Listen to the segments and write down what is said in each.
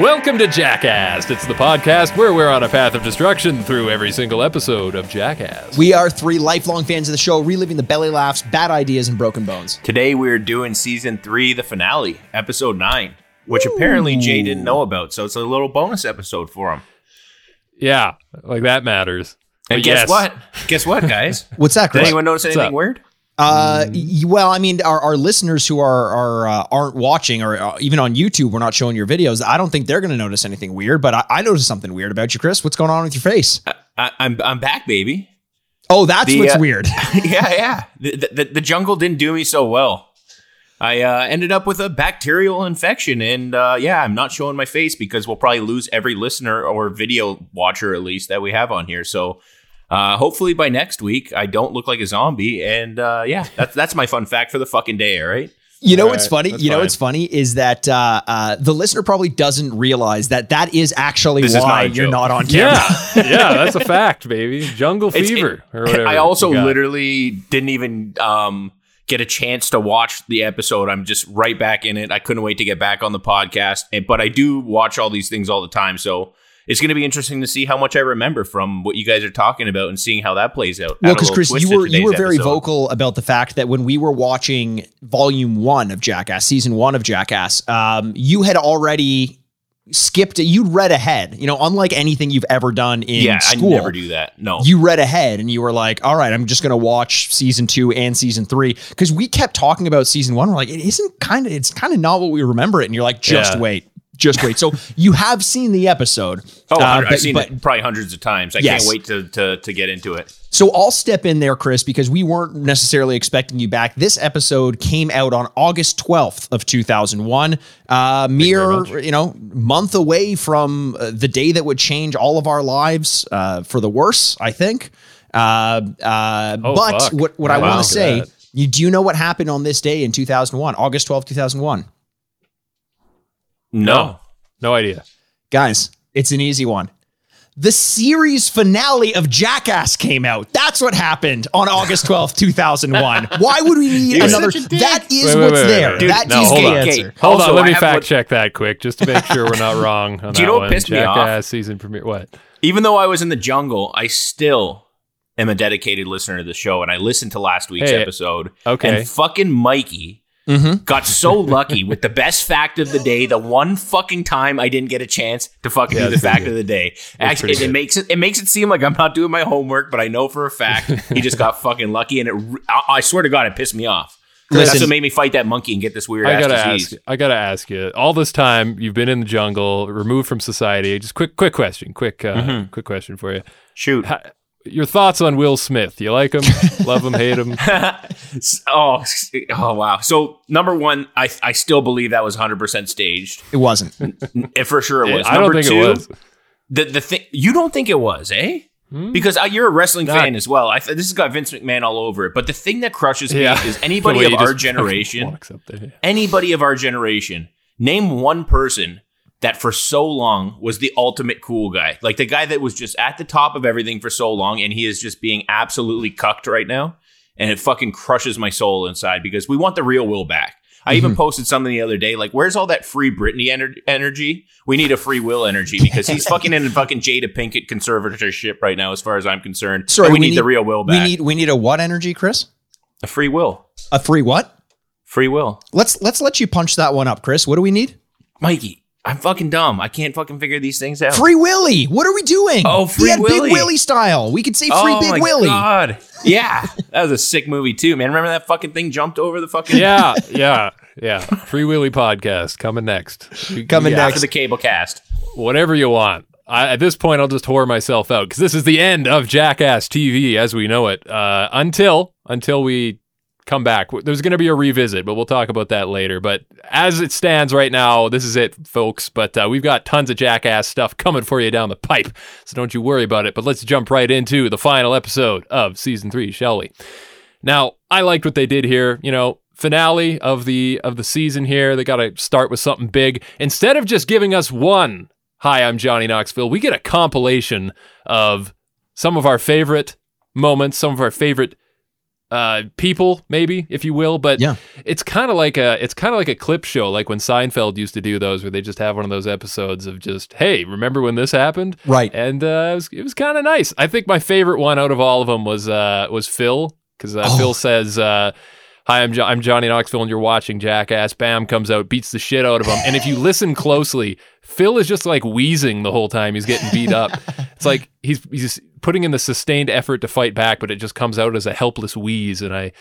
Welcome to Jackass. It's the podcast where we're on a path of destruction through every single episode of Jackass. We are three lifelong fans of the show, reliving the belly laughs, bad ideas, and broken bones. Today we're doing season three, the finale, episode nine, which apparently Jay didn't know about. So it's a little bonus episode for him. Yeah, like that matters. And But guess yes. what? Guess what, guys? What's that, Did anyone notice up? anything weird? Uh, y- well, I mean, our, our listeners who are are uh, aren't watching, or uh, even on YouTube, we're not showing your videos. I don't think they're going to notice anything weird. But I, I noticed something weird about you, Chris. What's going on with your face? I, I'm I'm back, baby. Oh, that's The, what's uh, weird. yeah, yeah. The, the the jungle didn't do me so well. I uh, ended up with a bacterial infection, and uh, yeah, I'm not showing my face because we'll probably lose every listener or video watcher at least that we have on here. So. Uh, hopefully by next week I don't look like a zombie, and uh, yeah, that's that's my fun fact for the fucking day. All right. You know All what's right, funny? You know fine. what's funny is that uh, uh, the listener probably doesn't realize that that is actually This is why not you're not on camera. Yeah, yeah, that's a fact, baby. Jungle It's- fever it- or whatever. I also literally didn't even um, get a chance to watch the episode. I'm just right back in it. I couldn't wait to get back on the podcast. And, but I do watch all these things all the time. So it's going to be interesting to see how much I remember from what you guys are talking about and seeing how that plays out. Well, because Chris, you were you were very episode. vocal about the fact that when we were watching Volume One of Jackass, Season One of Jackass, um, you had already skipped. It. You read ahead. You know, unlike anything you've ever done in Yeah, school. I never do that. No. You read ahead and you were like, "All right, I'm just going to watch season two and season three because we kept talking about season one. We're like, it isn't kind of, it's kind of not what we remember it. And you're like, just Yeah. wait, just wait. So you have seen the episode. oh, uh, I've but- seen but- it probably hundreds of times. I Yes. can't wait to, to, to get into it. So I'll step in there, Chris, because we weren't necessarily expecting you back. This episode came out on August 12th of 2001, uh, mere you know month away from uh, the day that would change all of our lives uh, for the worse. I think. Uh, uh, Oh, but fuck. what what I want to say, you do you know what happened on this day in 2001, August 12th, 2001, No. no idea. guys? It's an easy one. The series finale of Jackass came out. That's what happened on August 12th, 2001. Why would we need You're another? such a dick. That is Wait, wait, what's wait, wait, there. wait. Dude, That no, is hold the on. answer. Hold Also, on, let me fact what- check that quick just to make sure we're not wrong. On Do you know what one. pissed me off? Jackass season premiere. What? even though I was in the jungle, I still am a dedicated listener to the show, and I listened to last week's Hey, episode. okay. and fucking Mikey Mhm. got so lucky with the best fact of the day. The one fucking time I didn't get a chance to fucking Yeah, do the fact good. of the day. Actually, pretty it, makes it it makes it seem like I'm not doing my homework, but I know for a fact he just got fucking lucky, and it. I swear to God, it pissed me off. Listen- That's what made me fight that monkey and get this weird I gotta disease. ask. I gotta ask you. All this time you've been in the jungle, removed from society. Just quick, quick question. Quick, uh, Mm-hmm. quick question for you. Shoot. Ha- your thoughts on Will Smith? You like him? Love him? Hate him? oh, oh wow. So number one, I I still believe that was 100 percent staged. It wasn't. And for sure it was. I don't Number think two, it was. The the thing you don't think it was, eh? Because uh, you're a wrestling Not- fan as well. I th- this has got Vince McMahon all over it. But the thing that crushes me Yeah. is anybody of our generation, walks up anybody of our generation, name one person that for so long was the ultimate cool guy, like the guy that was just at the top of everything for so long, and he is just being absolutely cucked right now, and it fucking crushes my soul inside because we want the real Will back. I even mm-hmm. posted something the other day, like, "Where's all that free Britney ener- energy? We need a free Will energy because he's fucking in a fucking Jada Pinkett conservatorship right now, as far as I'm concerned. Sorry, And we, need, the real Will back. We need we need a what energy, Chris? a free will, A free what? free will. Let's let's let you punch that one up, Chris. What do we need? Mikey, I'm fucking dumb. I can't fucking figure these things out. Free Willy. What are we doing? Oh, Free he had Willy. Big Willy style. We could say free oh Big my Willy. God. Yeah. That was a sick movie too, man. Remember that fucking thing jumped over the fucking Yeah, yeah, yeah. Free Willy podcast coming next. Coming Yeah, after the cable cast. whatever you want. I, at this point, I'll just whore myself out because this is the end of Jackass TV as we know it. Uh, until until we come back, there's going to be a revisit, but we'll talk about that later. But as it stands right now, this is it, folks. But uh, we've got tons of Jackass stuff coming for you down the pipe, so don't you worry about it. But let's jump right into the final episode of season three, shall we? Now, I liked what they did here. You know, finale of the of the season here. They got to start with something big. Instead of just giving us one, "Hi, I'm Johnny Knoxville," we get a compilation of some of our favorite moments, some of our favorite uh, people, maybe if you will. But Yeah. it's kind of like a it's kind of like a clip show, like when Seinfeld used to do those, where they just have one of those episodes of just, "Hey, remember when this happened?" Right. and uh, it was, it was kind of nice. I think my favorite one out of all of them was uh, was Phil because uh, Oh. Phil says, uh, "Hi, I'm jo- I'm Johnny Knoxville, and you're watching Jackass." Bam comes out, beats the shit out of him, and if you listen closely, Phil is just like wheezing the whole time he's getting beat up. it's like he's he's putting in the sustained effort to fight back, but it just comes out as a helpless wheeze, and I.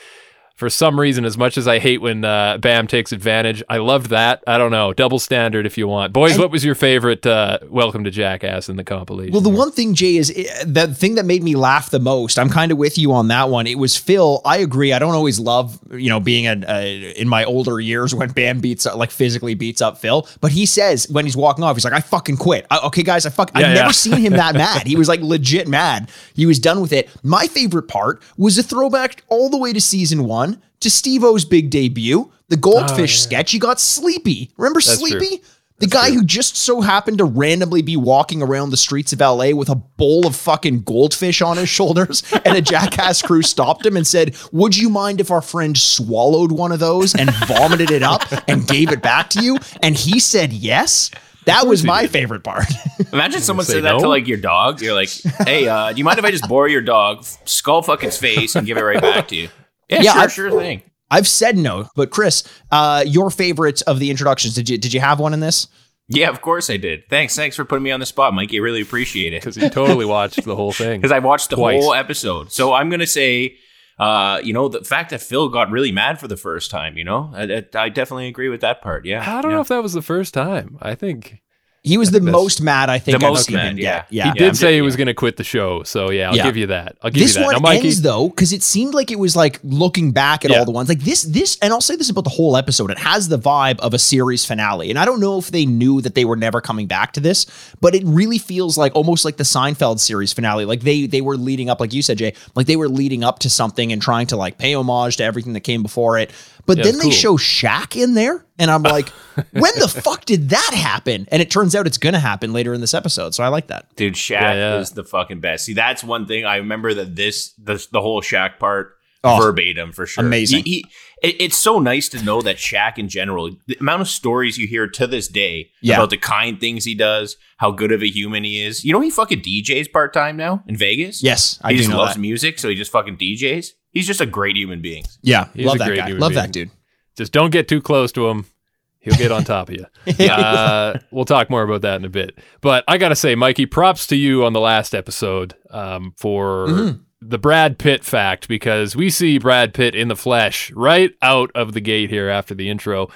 For some reason, as much as I hate when uh, Bam takes advantage, I loved that. I don't know, double standard if you want. Boys, what was your favorite uh, Welcome to Jackass in the compilation? Well, the one thing, Jay, is eh, the thing that made me laugh the most. I'm kind of with you on that one. It was Phil. I agree. I don't always love, you know, being a, a in my older years when Bam beats like physically beats up Phil. But he says when he's walking off, he's like, "I fucking quit." I, okay, guys, I fuck. Yeah, I've yeah. never seen him that mad. He was like legit mad. He was done with it. My favorite part was a throwback all the way to season one to Steve O's big debut, the goldfish sketch. He got sleepy. Remember Oh, That's true. Sleepy? The guy who just so happened to randomly be walking around the streets of LA with a bowl of fucking goldfish on his shoulders, and a jackass crew stopped him and said, Would you mind if our friend swallowed one of those and vomited it up and gave it back to you? And he said yes. That was my favorite part. Imagine someone say said that no? to like your dog. You're like, hey, uh, do you mind if I just borrow your dog, skull fuck its face, and give it right back to you? Yeah, Yeah, sure, I- sure thing. I've said no, but Chris, uh, your favorite of the introductions, did you did you have one in this? Yeah, of course I did. Thanks, thanks for putting me on the spot, Mikey. I really appreciate it because he totally watched the whole thing. because I watched the Twice. whole episode. So I'm gonna say, uh, you know, the fact that Phil got really mad for the first time. You know, I, I, I definitely agree with that part. Yeah, I don't yeah. know if that was the first time. I think He was the That's- most mad I think The I've most seen mad, him yeah. get. Yeah. he did I'm say just- he was going to quit the show. So yeah, I'll Yeah. give you that. I'll give this you that. one now, Mikey, ends though because it seemed like it was like looking back at Yeah. all the ones like this this and i'll say this about the whole episode it has the vibe of a series finale and i don't know if they knew that they were never coming back to this but it really feels like almost like the seinfeld series finale like they they were leading up like you said jay like they were leading up to something and trying to like pay homage to everything that came before it but Yeah, then it's they cool. show Shaq in there and i'm like when the fuck did that happen and it turns out it's gonna happen later in this episode so i like that Dude, Shaq Yeah, yeah. is the fucking best. See, that's one thing I remember that this, the, the whole Shaq part, Oh, verbatim for sure. amazing. He, he, it, it's so nice to know that Shaq in general, the amount of stories you hear to this day Yeah. about the kind things he does, how good of a human he is. You know, he fucking DJs part time now in Vegas. yes i he do just know loves that. music, so he just fucking DJs. He's just a great human being. yeah He's love a that great guy human love being. that dude just don't get too close to him. He'll get on top of you. Uh, we'll talk more about that in a bit. But I gotta say, Mikey, props to you on the last episode um, for Mm-hmm. the Brad Pitt fact because we see Brad Pitt in the flesh right out of the gate here after the intro.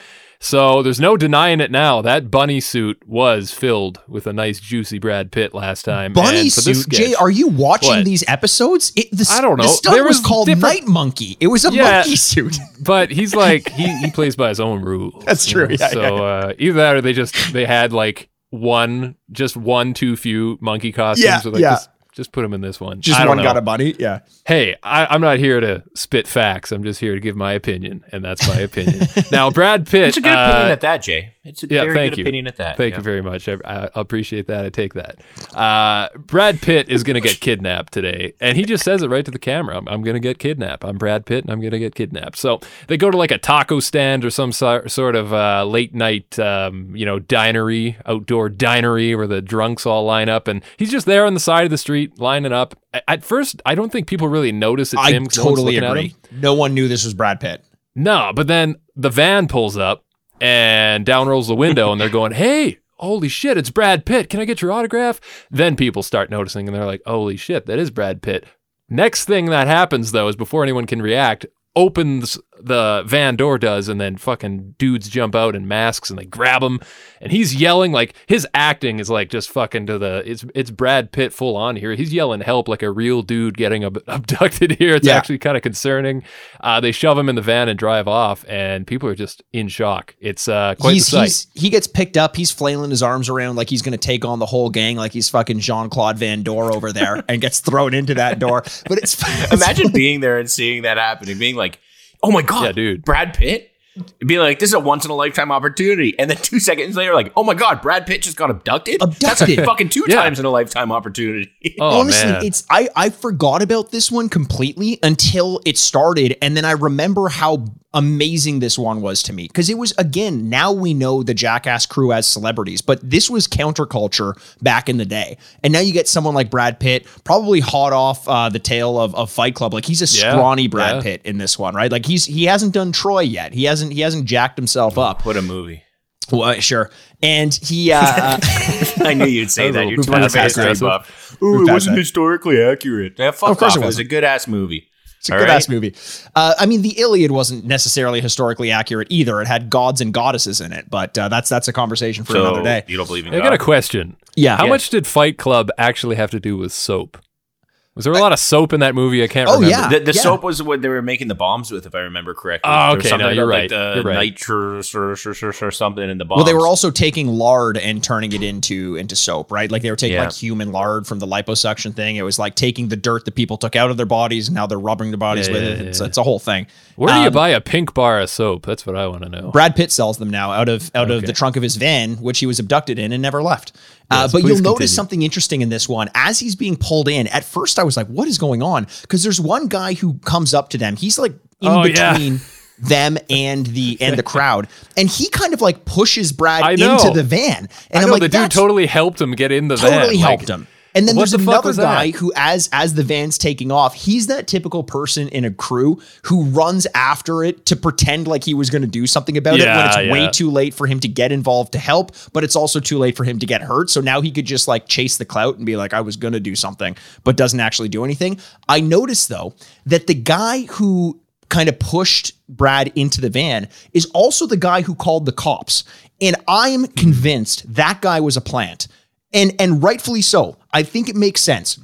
So there's no denying it now. That bunny suit was filled with a nice juicy Brad Pitt last time. bunny And for suit. sketch- Jay, are you watching What? these episodes? It, the, I don't The know. stunt There was, was called different- Night Monkey. It was a Yeah. monkey suit. but he's like he, he plays by his own rules. That's you true. know? Yeah, so yeah, Uh, either that or they just they had like one just one too few monkey costumes. Yeah, like, yeah. Just, just put them in this one. Just I don't one know. got a bunny. Yeah. Hey, I, I'm not here to spit facts. I'm just here to give my opinion, and that's my opinion. now, Brad Pitt. It's a good opinion uh, at that, Jay. It's a yeah, very thank good you. opinion at that. Thank yeah. you very much. I, I appreciate that. I take that. Uh, Brad Pitt is going to get kidnapped today, and he just says it right to the camera. I'm, I'm going to get kidnapped. I'm Brad Pitt, and I'm going to get kidnapped. So they go to like a taco stand or some so- sort of uh, late night, um, you know, dinery, outdoor dinery where the drunks all line up, and he's just there on the side of the street lining up. At first, I don't think people really notice it's I him. no totally him. agree. No one knew this was Brad Pitt. No, but then the van pulls up and down rolls the window and they're going, Hey, holy shit, it's Brad Pitt. Can I get your autograph? Then people start noticing and they're like, Holy shit, that is Brad Pitt. Next thing that happens though is before anyone can react, opens the van door does and then fucking dudes jump out in masks and they grab him and he's yelling like his acting is like just fucking to the it's it's Brad Pitt full on here. He's yelling help like a real dude getting ab- abducted here. It's Yeah. actually kind of concerning. Uh, they shove him in the van and drive off and people are just in shock. It's uh, quite he's, the sight. he's he gets picked up. He's flailing his arms around like he's going to take on the whole gang, like he's fucking Jean Claude Van Doore over there, and gets thrown into that door. But it's Imagine being there and seeing that happening, being like, oh my god, Yeah, dude. Brad Pitt. It'd be like, this is a once in a lifetime opportunity. And then two seconds later, like, oh my God, Brad Pitt just got abducted? That's Abducted. a fucking two Yeah. times in a lifetime opportunity. Oh Honestly, man. it's I I forgot about this one completely until it started, and then I remember how amazing this one was to me because it was again. Now we know the Jackass crew as celebrities, but this was counterculture back in the day, and now you get someone like Brad Pitt, probably hot off uh, the tail of, of Fight Club. Like he's a Yeah, scrawny Brad yeah. Pitt in this one, right? Like he's he hasn't done Troy yet. He hasn't he hasn't jacked himself up. What a movie. Well, sure, and he. Uh, I knew you'd say That that. You're a too little much passive history buff. Ooh, it wasn't that. historically accurate. Yeah, fuck Of course off. it It was a good ass movie. It's a All good right? ass movie. Uh, I mean, the Iliad wasn't necessarily historically accurate either. It had gods and goddesses in it, but uh, that's that's a conversation for So another day. you don't believe in I God? got a question. Yeah. How Yeah. much did Fight Club actually have to do with soap? Was there a lot of soap in that movie? I can't Oh, remember. yeah. The, the Yeah. soap was what they were making the bombs with, if I remember correctly. Oh, okay, something no, you're right. Like the You're right. nitrous or, or, or, or something in the bombs. Well, they were also taking lard and turning it into into soap, right? Like they were taking Yeah. like human lard from the liposuction thing. It was like taking the dirt that people took out of their bodies and now they're rubbing their bodies Yeah, with yeah, it. It's, yeah. it's a whole thing. Where do you Um, buy a pink bar of soap? That's what I want to know. Brad Pitt sells them now out of out of the trunk of his van, which he was abducted in and never left. Uh, but you'll notice continue. something interesting in this one. As he's being pulled in, at first I was like, "What is going on?" Because there's one guy who comes up to them. He's like in Oh, yeah. between them and the and the crowd, and he kind of like pushes Brad into the van. And I I'm like, the dude totally helped him get in the van. totally Like, helped him. And then what there's the another that? guy who, as as the van's taking off, he's that typical person in a crew who runs after it to pretend like he was going to do something about it when Yeah, it's way too late for him to get involved to help, but it's also too late for him to get hurt. So now he could just like chase the clout and be like, I was going to do something, but doesn't actually do anything. I noticed though that the guy who kind of pushed Brad into the van is also the guy who called the cops. And I'm convinced that guy was a plant. And and rightfully so. I think it makes sense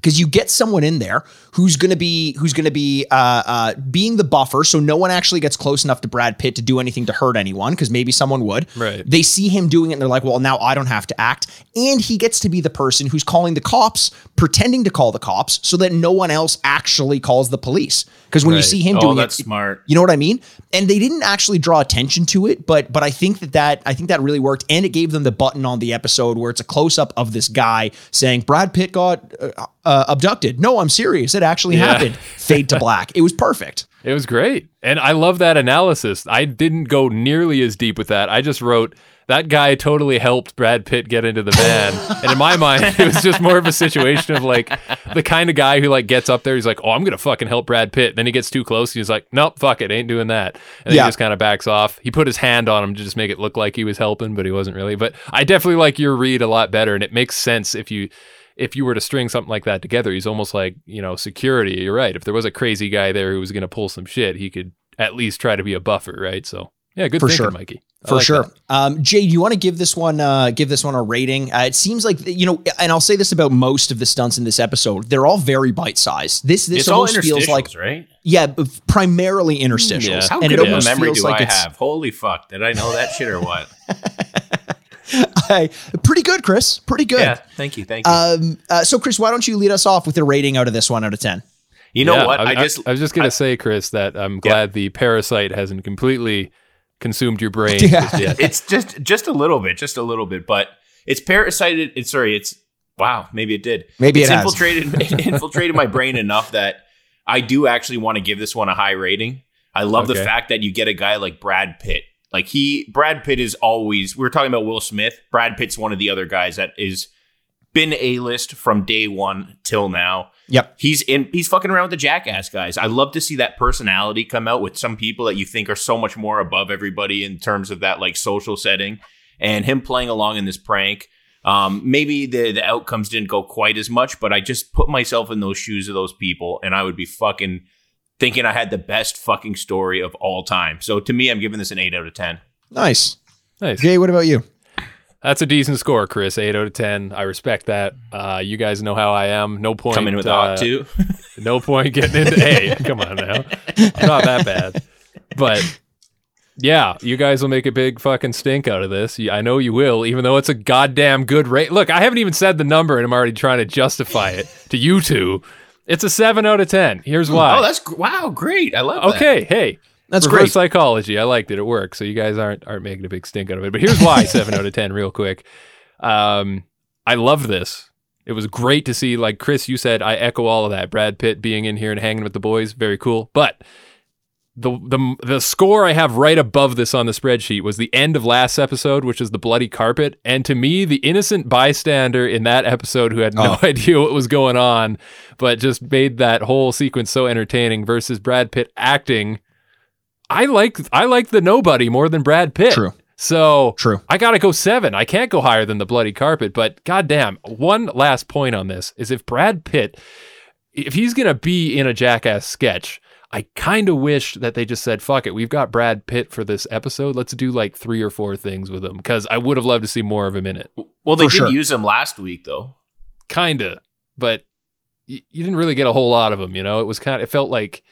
because you get someone in there who's going to be who's going to be uh, uh, being the buffer, so no one actually gets close enough to Brad Pitt to do anything to hurt anyone, because maybe someone would. Right. They see him doing it, and they're like, "Well, now I don't have to act." And he gets to be the person who's calling the cops, pretending to call the cops, so that no one else actually calls the police. Because when you see him Oh, doing that's it, smart. you know what I mean? And they didn't actually draw attention to it, but but I think that that I think that really worked, and it gave them the button on the episode where it's a close up of this guy saying Brad Pitt got uh, uh, abducted. No, I'm serious. It actually Yeah. happened. Fade to black. It was perfect. It was great. And I love that analysis. I didn't go nearly as deep with that. I just wrote that guy totally helped Brad Pitt get into the van. and in my mind, it was just more of a situation of like the kind of guy who like gets up there, he's like, Oh, I'm gonna fucking help Brad Pitt. Then he gets too close, he's like, Nope, fuck it, ain't doing that. And Yeah. he just kind of backs off. He put his hand on him to just make it look like he was helping, but he wasn't really. But I definitely like your read a lot better, and it makes sense if you if you were to string something like that together, he's almost like, you know, security. You're right. If there was a crazy guy there who was going to pull some shit, he could at least try to be a buffer, right? So, yeah, good For thinking, sure. Mikey. I For like sure. Um, Jay, do you want to give this one uh, give this one a rating? Uh, it seems like you know, and I'll say this about most of the stunts in this episode: they're all very bite sized. This this It's all almost feels like right? yeah, primarily interstitials, Yeah. How and good it of a almost memory feels do like I have? Holy fuck! Did I know that shit or what? Hey, pretty good, Chris. Pretty good. yeah. Thank you. Thank you. Um, uh, so, Chris, why don't you lead us off with a rating out of this one out of 10? you know Yeah, what? I, I, just I, was just gonna say, Chris, that I'm glad the parasite hasn't completely consumed your brain Yeah. just yet. it's just just a little bit, just a little bit, but it's parasited. It's sorry, it's wow, maybe it did. Maybe it's it has. infiltrated it infiltrated my brain enough that I do actually want to give this one a high rating. I love the fact that you get a guy like Brad Pitt. Like he Brad Pitt is always we were talking about Will Smith. Brad Pitt's one of the other guys that is been A list from day one till now. Yep. He's in he's fucking around with the jackass guys. I love to see that personality come out with some people that you think are so much more above everybody in terms of that like social setting. And him playing along in this prank. Um, maybe the the outcomes didn't go quite as much, but I just put myself in those shoes of those people and I would be fucking thinking I had the best fucking story of all time. So to me, I'm giving this an eight out of ten. Nice. Nice. Jay, what about you? That's a decent score, Chris. Eight out of ten. I respect that. Uh, you guys know how I am. No point. Coming with uh, two. No point getting into A. Come on now. Not that bad. But yeah, you guys will make a big fucking stink out of this. I know you will, even though it's a goddamn good rate. Look, I haven't even said the number and I'm already trying to justify it to you two. It's a seven out of ten. Here's why. Oh, that's wow, great. I love that. okay. Hey, That's reverse great. psychology. I liked it. It works. So you guys aren't aren't making a big stink out of it. But here's why seven out of ten, real quick. Um, I love this. It was great to see. Like Chris, you said, I echo all of that. Brad Pitt being in here and hanging with the boys, very cool. But the the the score I have right above this on the spreadsheet was the end of last episode, which is the bloody carpet. And to me, the innocent bystander in that episode who had no Oh. idea what was going on, but just made that whole sequence so entertaining versus Brad Pitt acting. I like I like the nobody more than Brad Pitt. True. So True. I gotta go seven. I can't go higher than the bloody carpet. But goddamn, one last point on this is if Brad Pitt, if he's gonna be in a jackass sketch, I kind of wish that they just said, "Fuck it, we've got Brad Pitt for this episode. Let's do like three or four things with him." Because I would have loved to see more of him in it. Well, they For did sure. use him last week though. Kinda, but y- you didn't really get a whole lot of him. You know, it was kind. of It felt like,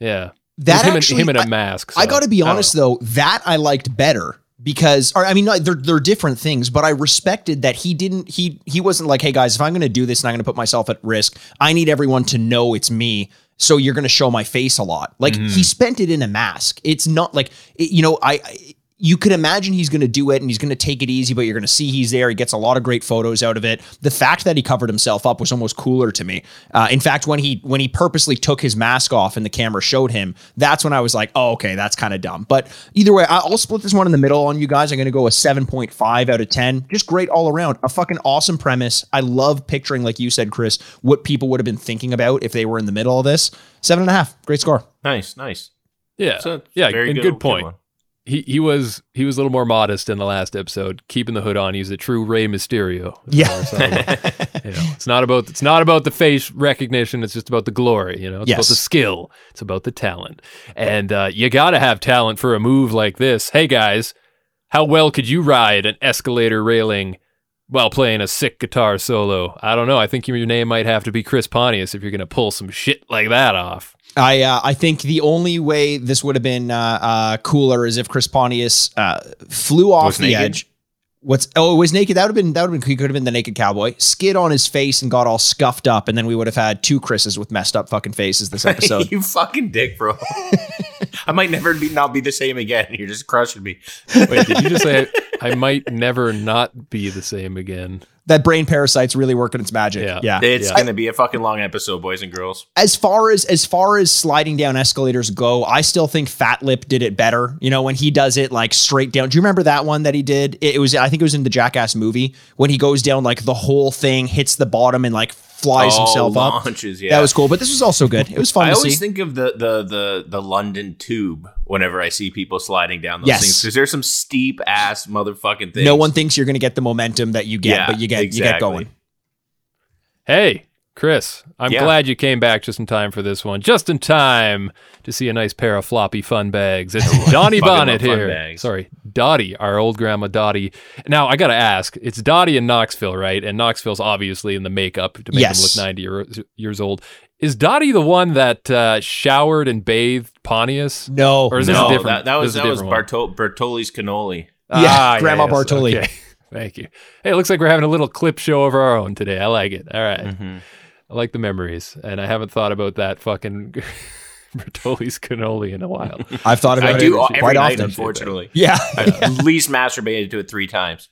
yeah, That him, actually, in, him in a I- mask. I got to be honest though, that I liked better because, or I mean, they're they're different things, but I respected that he didn't he he wasn't like, hey guys, if I'm going to do this and I'm going to put myself at risk, I need everyone to know it's me. So you're going to show my face a lot. Like Mm-hmm. he spent it in a mask. It's not like it, you know I. I you could imagine he's going to do it and he's going to take it easy, but you're going to see he's there. He gets a lot of great photos out of it. The fact that he covered himself up was almost cooler to me. Uh, in fact, when he when he purposely took his mask off and the camera showed him, that's when I was like, oh, okay, that's kind of dumb. But either way, I- I'll split this one in the middle on you guys. I'm going to go a 7.5 out of 10. Just great all around. A fucking awesome premise. I love picturing, like you said, Chris, what people would have been thinking about if they were in the middle of this. Seven and a half. Great score. Nice, nice. Yeah, So yeah, very and good, good point. He he was he was a little more modest in the last episode, keeping the hood on. He's a true Rey Mysterio. Yeah. It's not about, you know, it's not about it's not about the face recognition. It's just about the glory. You know, it's about the skill. It's about the talent, and uh, you got to have talent for a move like this. Hey guys, how well could you ride an escalator railing? While playing a sick guitar solo, I don't know. I think your name might have to be Chris Pontius if you're going to pull some shit like that off. I uh, I think the only way this would have been uh, uh, cooler is if Chris Pontius uh, flew off the naked? edge. What's oh it was naked? That would have been that would have been he could have been the naked cowboy. Skid on his face and got all scuffed up, and then we would have had two Chris's with messed up fucking faces this episode. you fucking dick, bro. I might never be not be the same again. You're just crushing me. Wait, did you just say I might never not be the same again? That brain parasite's really working its magic. Yeah. yeah. It's Yeah. gonna be a fucking long episode, boys and girls. as far as as far as sliding down escalators go, I still think Fat Lip did it better. You know, when he does it like straight down. Do you remember that one that he did? It, it was I think it was in the Jackass movie when he goes down like the whole thing, hits the bottom, and like flies Oh, himself up. launches, yeah. That was cool, but this was also good. It was fun I always see. think of the the the the London Tube whenever I see people sliding down those Yes. things because there's some steep ass motherfucking things. no one thinks you're going to get the momentum that you get, Yeah, but you get you get going. Hey, Chris, I'm Yeah. glad you came back just in time for this one. Just in time to see a nice pair of floppy fun bags. It's Donnie Bonnet here. Sorry, Dottie, our old grandma Dottie. Now, I got to ask, it's Dottie in Knoxville, right? And Knoxville's obviously in the makeup to make Yes. him look 90 year, years old. Is Dottie the one that uh, showered and bathed Pontius? No, Or is this No, a different that, that was this is that was different one? Bartol- Bertoli's cannoli. Yeah, Grandma Bartoli. Okay. Thank you. Hey, it looks like we're having a little clip show of our own today. I like it. All right. Mm-hmm. I like the memories, and I haven't thought about that fucking Bertoli's cannoli in a while. I've thought about I it do quite night, often. unfortunately. Yeah, I at least masturbated to it three times.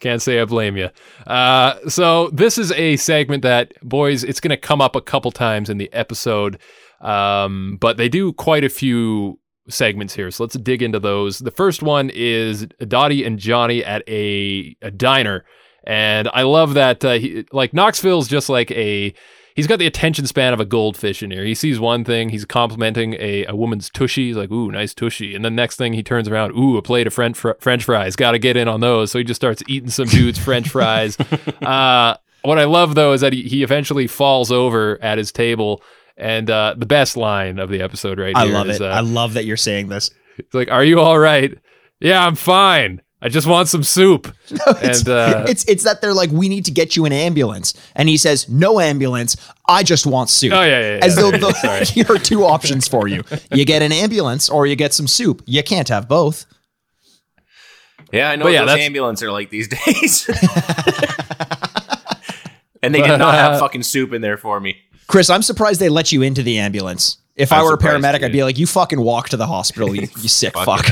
Can't say I blame you. Uh, so this is a segment that, boys, it's going to come up a couple times in the episode, um, but they do quite a few segments here. So let's dig into those. The first one is Dottie and Johnny at a, a diner, and I love that. Uh, he, like Knoxville's just like a. He's got the attention span of a goldfish in here. He sees one thing, he's complimenting a, a woman's tushy. He's like, ooh, nice tushy. And then next thing he turns around, ooh, a plate of French, fr- French fries. Got to get in on those. So he just starts eating some dude's French fries. Uh, what I love, though, is that he, he eventually falls over at his table. And uh, the best line of the episode right I here love is, it. uh, I love that you're saying this. He's like, "Are you all right?" Yeah, I'm fine. I just want some soup. It's, and uh, it's it's that they're like, we need to get you an ambulance, and he says, no ambulance. I just want soup. Oh, yeah, yeah, yeah. As though Yeah, the, sorry. here are two options for you: you get an ambulance or you get some soup. You can't have both. Yeah, I know But yeah, what those that's- ambulance are like these days. and they did not have fucking soup in there for me. Chris, I'm surprised they let you into the ambulance. If i I'm were a surprised, paramedic, I'd be like, "You fucking walk to the hospital, you, you sick fuck."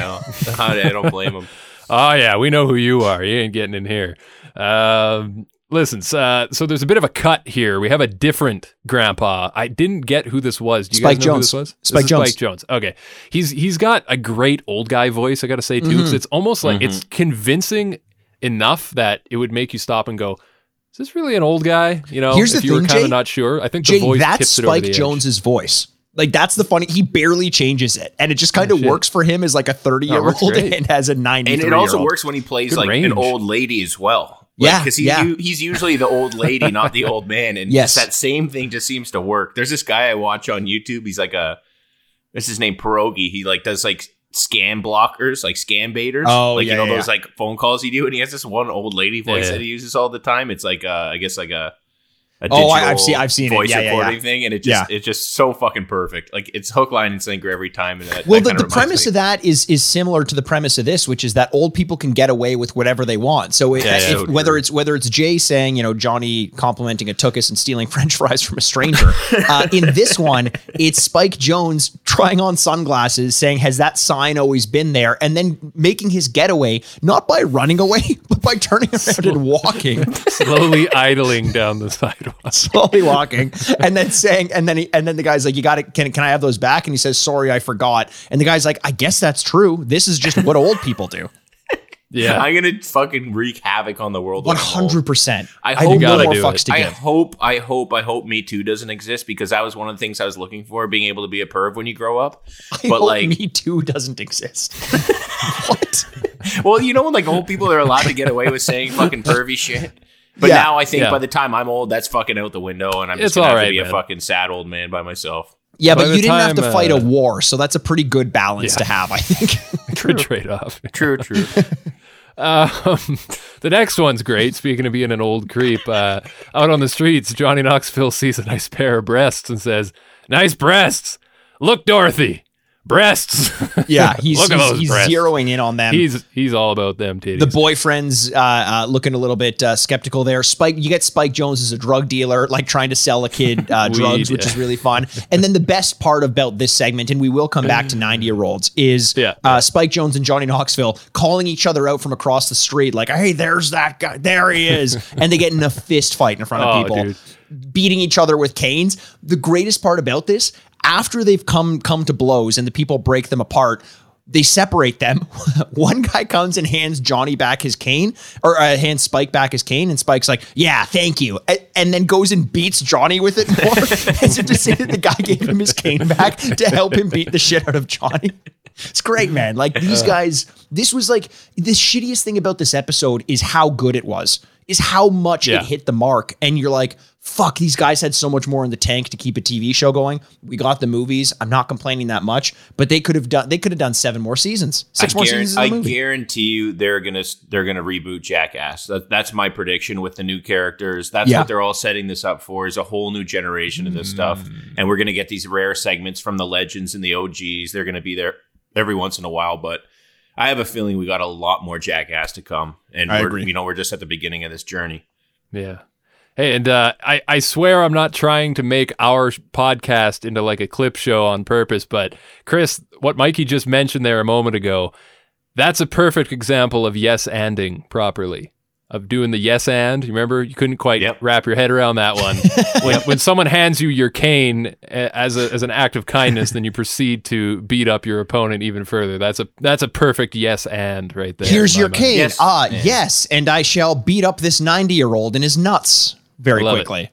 I don't blame them. Oh yeah, we know who you are. You ain't getting in here. Um, listen, uh, so there's a bit of a cut here. We have a different grandpa. I didn't get who this was. Do you Spike guys know Jonze. who this was? Spike This Jonze. Spike Jonze. Okay, he's he's got a great old guy voice. I got to say too. Mm-hmm. 'cause It's almost like it's convincing enough that it would make you stop and go. Is this really an old guy? You know, Here's if the you were thing, kind of not sure. I think Jay, the voice that's tips it over Spike the edge. Jonze's voice. Like that's the funny. He barely changes it, and it just kind of Oh, works for him as like a 30 year works old and has a 90 And it also works when he plays Good like range. an old lady as well. Yeah, because he, yeah. u- he's usually the old lady, not the old man. And Yes. that same thing just seems to work. There's this guy I watch on YouTube. He's like a, what's his name? Pierogi. He like does like scam blockers, like scam baiters. Oh, like yeah, you know yeah, those like phone calls you do, and he has this one old lady voice Yeah. that he uses all the time. It's like uh, I guess like a. A Oh, I- I've seen- I've seen it. voice Yeah, yeah, recording yeah. thing, and it just it's just so fucking perfect. Like it's hook, line, and sinker every time. And that, Well, that the, the premise me- of that is is similar to the premise of this, which is that old people can get away with whatever they want. So, it, Yeah, if- So whether true. it's whether it's Jay saying, you know, Johnny complimenting a tuchus and stealing French fries from a stranger, uh, in this one, it's Spike Jonze trying on sunglasses, saying, "Has that sign always been there?" and then making his getaway not by running away, but by turning around and walking. slowly idling down the sidewalk. slowly walking and then saying and then he and then the guy's like you got it can, can i have those back and he says sorry i forgot and the guy's like i guess that's true this is just what old people do Yeah, I'm gonna fucking wreak havoc on the world. when I'm old. 100% I I, hope- have no more fucks it. to I give hope, I hope, I hope Me Too doesn't exist because that was one of the things I was looking for, being able to be a perv when you grow up. I but hope like, me too doesn't exist what well, you know, when like old people are allowed to get away with saying fucking pervy shit. But Yeah. now I think Yeah. by the time I'm old, that's fucking out the window, and I'm It's just gonna all have right, to be a fucking sad old man by myself. yeah By but the you didn't have to time, fight a uh, war so that's a pretty good balance Yeah. to have i think good trade off. True, true. Um, the next one's great. Speaking of being an old creep, uh, out on the streets, Johnny Knoxville sees a nice pair of breasts and says, "Nice breasts. Look, Dorothy, breasts." yeah he's, Look at he's, he's breasts. zeroing in on them he's he's all about them titties. the boyfriend's uh, uh, looking a little bit uh, skeptical there. Spike, you get Spike Jonze as a drug dealer, like trying to sell a kid uh, drugs, which is really fun. And then the best part about this segment, and we will come back to 90 year olds, is Yeah. uh, Spike Jonze and Johnny Knoxville calling each other out from across the street, like, hey, there's that guy. There he is. and they get in a fist fight in front of Oh, people dude. beating each other with canes. The greatest part about this, after they've come come to blows and the people break them apart, they separate them. One guy comes and hands Johnny back his cane, or uh, hands Spike back his cane, and Spike's like, "Yeah, thank you," A- and then goes and beats Johnny with it more, as if to say that the guy gave him his cane back to help him beat the shit out of Johnny. It's great, man. Like these guys, this was like the shittiest thing about this episode is how good it was, is how much Yeah. it hit the mark. And you're like, fuck, these guys had so much more in the tank to keep a TV show going. We got the movies. I'm not complaining that much, but they could have done they could have done seven more seasons. Six I, more guaran- seasons I of the movie. guarantee you they're gonna they're gonna reboot Jackass. That, that's my prediction with the new characters. That's Yeah. what they're all setting this up for. Is a whole new generation of this stuff, mm. and we're gonna get these rare segments from the legends and the OGs. They're gonna be there every once in a while, but. I have a feeling we got a lot more Jackass to come, and I we're, agree. you know we're just at the beginning of this journey. Yeah. Hey, and uh, I, I swear I'm not trying to make our podcast into like a clip show on purpose, but Chris, what Mikey just mentioned there a moment ago, that's a perfect example of yes anding properly. Of doing the yes and. You remember you couldn't quite Yep. wrap your head around that one. when, when someone hands you your cane as a, as an act of kindness, then you proceed to beat up your opponent even further. That's a that's a perfect yes and right there. Here's your mind. cane. Yes. Ah, Yeah. yes, and I shall beat up this 90 year old in his nuts very quickly. it.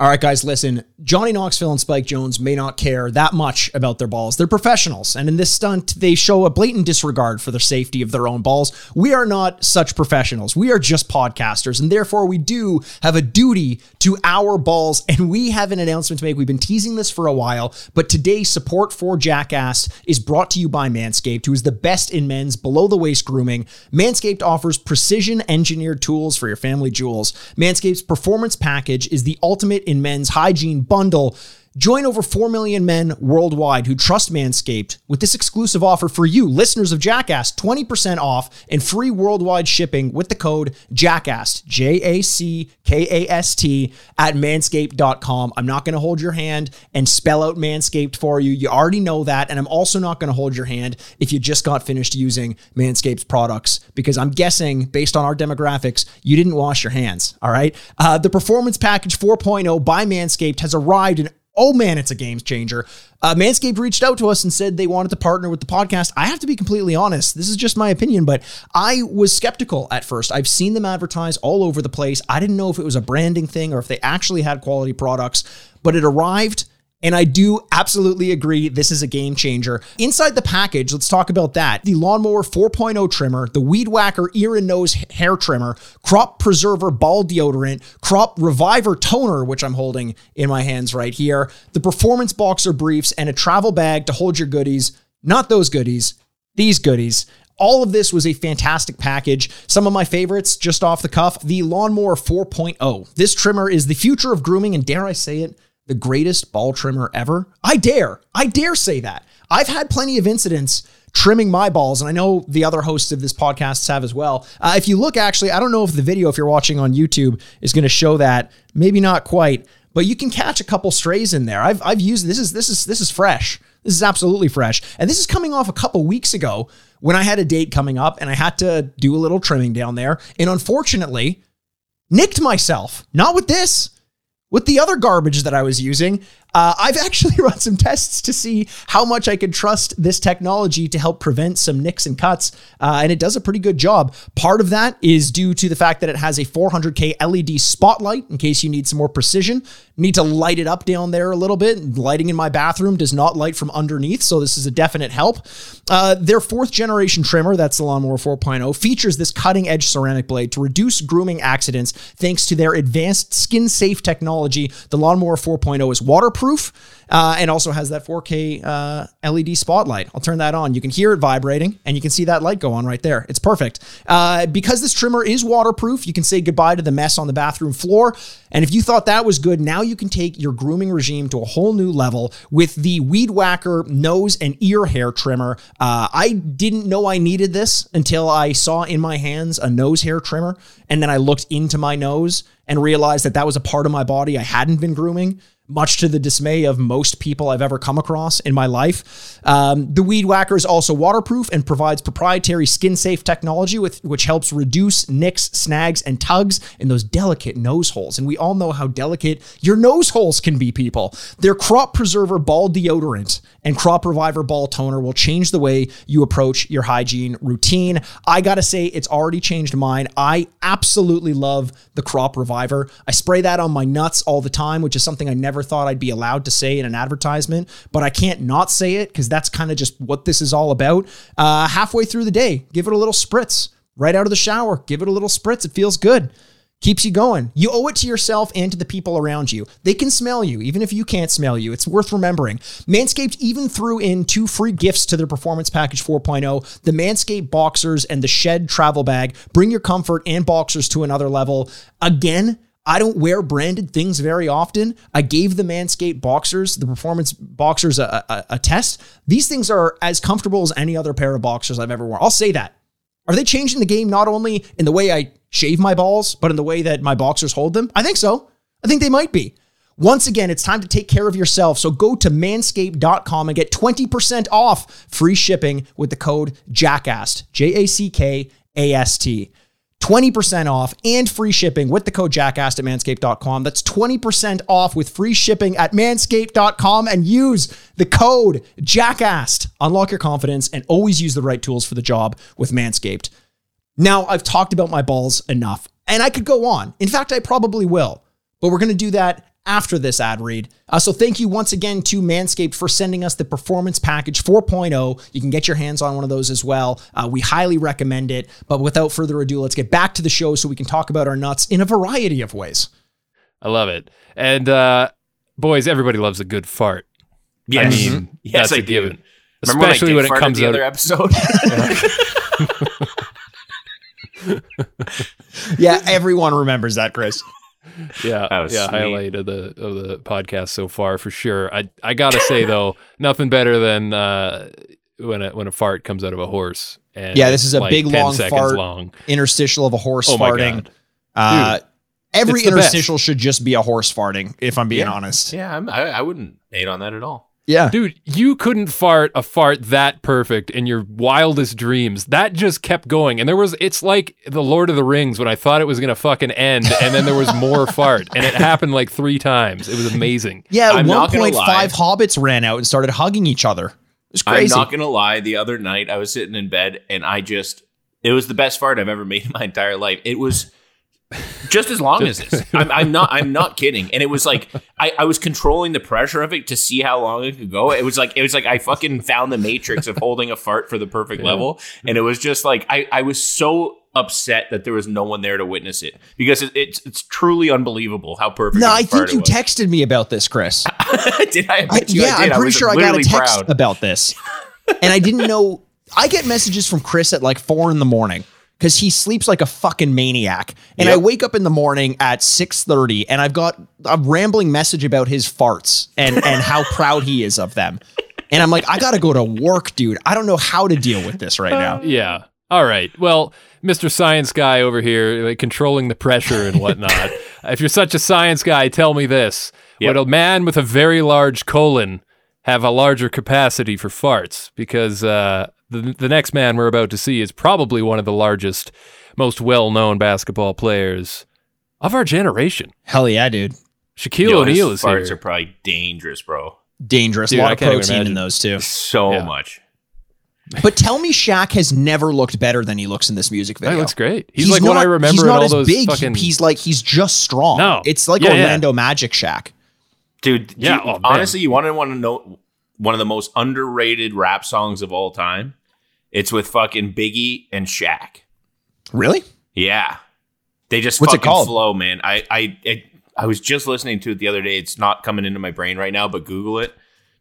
All right, guys, listen. Johnny Knoxville and Spike Jonze may not care that much about their balls. They're professionals, and in this stunt, they show a blatant disregard for the safety of their own balls. We are not such professionals. We are just podcasters, and therefore we do have a duty to our balls, and we have an announcement to make. We've been teasing this for a while, but today, support for Jackass is brought to you by Manscaped, who is the best in men's below the waist grooming. Manscaped offers precision engineered tools for your family jewels. Manscaped's performance package is the ultimate in men's hygiene bundle. Join over 4 million men worldwide who trust Manscaped with this exclusive offer for you, listeners of Jackass 20% off and free worldwide shipping with the code JACKAST, J A C K A S T, at manscaped.com. I'm not going to hold your hand and spell out Manscaped for you. You already know that. And I'm also not going to hold your hand if you just got finished using Manscaped's products because I'm guessing, based on our demographics, you didn't wash your hands. All right. Uh, the Performance Package 4.0 by Manscaped has arrived and oh man, it's a game changer. Uh, Manscaped reached out to us and said they wanted to partner with the podcast. I have to be completely honest. This is just my opinion, but I was skeptical at first. I've seen them advertise all over the place. I didn't know if it was a branding thing or if they actually had quality products, but it arrived. And I do absolutely agree this is a game changer. Inside the package, let's talk about that. The Lawnmower 4.0 trimmer, the Weed Whacker ear and nose hair trimmer, Crop Preserver ball deodorant, Crop Reviver toner, which I'm holding in my hands right here, the Performance Boxer briefs, and a travel bag to hold your goodies. Not those goodies, these goodies. All of this was a fantastic package. Some of my favorites, just off the cuff, the Lawnmower 4.0. This trimmer is the future of grooming, and dare I say it, the greatest ball trimmer ever? I dare. I dare say that. I've had plenty of incidents trimming my balls, and I know the other hosts of this podcast have as well. Uh, if you look, actually, I don't know if the video, if you're watching on YouTube, is going to show that. Maybe not quite, but you can catch a couple strays in there. I've I've used this is this is this is fresh. This is absolutely fresh, and this is coming off a couple weeks ago when I had a date coming up and I had to do a little trimming down there, and unfortunately, nicked myself. Not with this with the other garbage that I was using, uh, I've actually run some tests to see how much I could trust this technology to help prevent some nicks and cuts, uh, and it does a pretty good job. Part of that is due to the fact that it has a 400K LED spotlight in case you need some more precision. Need to light it up down there a little bit. Lighting in my bathroom does not light from underneath, so this is a definite help. Uh, their fourth generation trimmer, that's the Lawnmower 4.0, features this cutting edge ceramic blade to reduce grooming accidents thanks to their advanced skin safe technology. The Lawnmower 4.0 is waterproof uh, and also has that 4K uh, LED spotlight. I'll turn that on. You can hear it vibrating and you can see that light go on right there. It's perfect. Uh, because this trimmer is waterproof, you can say goodbye to the mess on the bathroom floor. And if you thought that was good, now you can take your grooming regime to a whole new level with the Weed Whacker nose and ear hair trimmer. Uh, I didn't know I needed this until I saw in my hands a nose hair trimmer. And then I looked into my nose and realized that that was a part of my body I hadn't been grooming much to the dismay of most people I've ever come across in my life. Um, the Weed Whacker is also waterproof and provides proprietary skin safe technology, with, which helps reduce nicks, snags, and tugs in those delicate nose holes. And we all know how delicate your nose holes can be, people. Their Crop Preserver Ball Deodorant and Crop Reviver Ball Toner will change the way you approach your hygiene routine. I gotta say, it's already changed mine. I absolutely love the Crop Reviver. I spray that on my nuts all the time, which is something I never thought I'd be allowed to say in an advertisement, but I can't not say it because that's kind of just what this is all about. Uh, halfway through the day, give it a little spritz. Right out of the shower, give it a little spritz. It feels good keeps you going. You owe it to yourself and to the people around you. They can smell you, even if you can't smell you. It's worth remembering. Manscaped even threw in two free gifts to their Performance Package 4.0 the Manscaped Boxers and the Shed Travel Bag. Bring your comfort and boxers to another level. Again, I don't wear branded things very often. I gave the Manscaped boxers, the performance boxers, a, a, a, test. These things are as comfortable as any other pair of boxers I've ever worn. I'll say that. Are they changing the game not only in the way I shave my balls, but in the way that my boxers hold them? I think so. I think they might be. Once again, it's time to take care of yourself. So go to manscaped.com and get 20% off free shipping with the code JACKAST, J A C K A S T. 20% off and free shipping with the code jackass at manscaped.com. That's 20% off with free shipping at manscaped.com and use the code jackass. Unlock your confidence and always use the right tools for the job with Manscaped. Now, I've talked about my balls enough and I could go on. In fact, I probably will, but we're going to do that after this ad read. Uh, so thank you once again to Manscaped for sending us the Performance Package 4.0. You can get your hands on one of those as well. Uh, we highly recommend it. But without further ado, let's get back to the show so we can talk about our nuts in a variety of ways. I love it. And uh, boys, everybody loves a good fart. Yes. I mean, Yes, that's I a do. given. Remember when I Especially when dick it comes the out. other episode? Yeah, everyone remembers that, Chris. Yeah, That was yeah, sweet. highlight of the of the podcast so far for sure. I I gotta say though, nothing better than uh, when a when a fart comes out of a horse. And Yeah, this is a like big, long fart. long. Interstitial of a horse Oh my farting. god, Uh, every it's best. interstitial should just be a horse farting, if I'm being Yeah. honest. Yeah, I'm, I, I wouldn't hate on that at all. Yeah. dude, you couldn't fart a fart that perfect in your wildest dreams. That just kept going, and there was. It's like the Lord of the Rings when I thought it was gonna fucking end, and then there was more fart, and it happened like three times. It was amazing. Yeah, I'm 1.5 hobbits ran out and started hugging each other. It was I'm not gonna lie. The other night, I was sitting in bed and I just it was the best fart I've ever made in my entire life. It was just as long as this. I'm, I'm not. I'm not kidding. And it was like I, I was controlling the pressure of it to see how long it could go. It was like it was like I fucking found the matrix of holding a fart for the perfect level. And it was just like I, I was so upset that there was no one there to witness it because it, it's it's truly unbelievable how perfect. no, I think you was. texted me about this, Chris. did I? I I- you yeah, I did. I'm pretty was sure I got a text proud. about this. And I didn't know. I get messages from Chris at like four in the morning because he sleeps like a fucking maniac. And I wake up in the morning at 6.30 and I've got a rambling message about his farts and, and how proud he is of them. And I'm like, I got to go to work, dude. I don't know how to deal with this right now. Yeah. All right. Well, Mr. Science Guy over here, like, controlling the pressure and whatnot. if you're such a science guy, tell me this: Yep. Would a man with a very large colon have a larger capacity for farts? Because uh, the the next man we're about to see is probably one of the largest, most well-known basketball players of our generation. Hell yeah, dude. Shaquille Yo, his O'Neal is farts here. are probably dangerous, bro. Dangerous. Dude, a lot I of protein in those too. So Yeah. much. But tell me Shaq has never looked better than he looks in this music That video. looks great. He's, like what I remember He's in not all as those big. fucking. He's like he's just strong. No. it's like Yeah, yeah. Orlando Magic Shaq. Dude, Yeah, you- oh, honestly, you want to want to know one of the most underrated rap songs of all time? It's with fucking Biggie and Shaq. Really? Yeah. They just What's it fucking called? flow, man. I I it, I was just listening to it the other day. It's not coming into my brain right now, but Google it.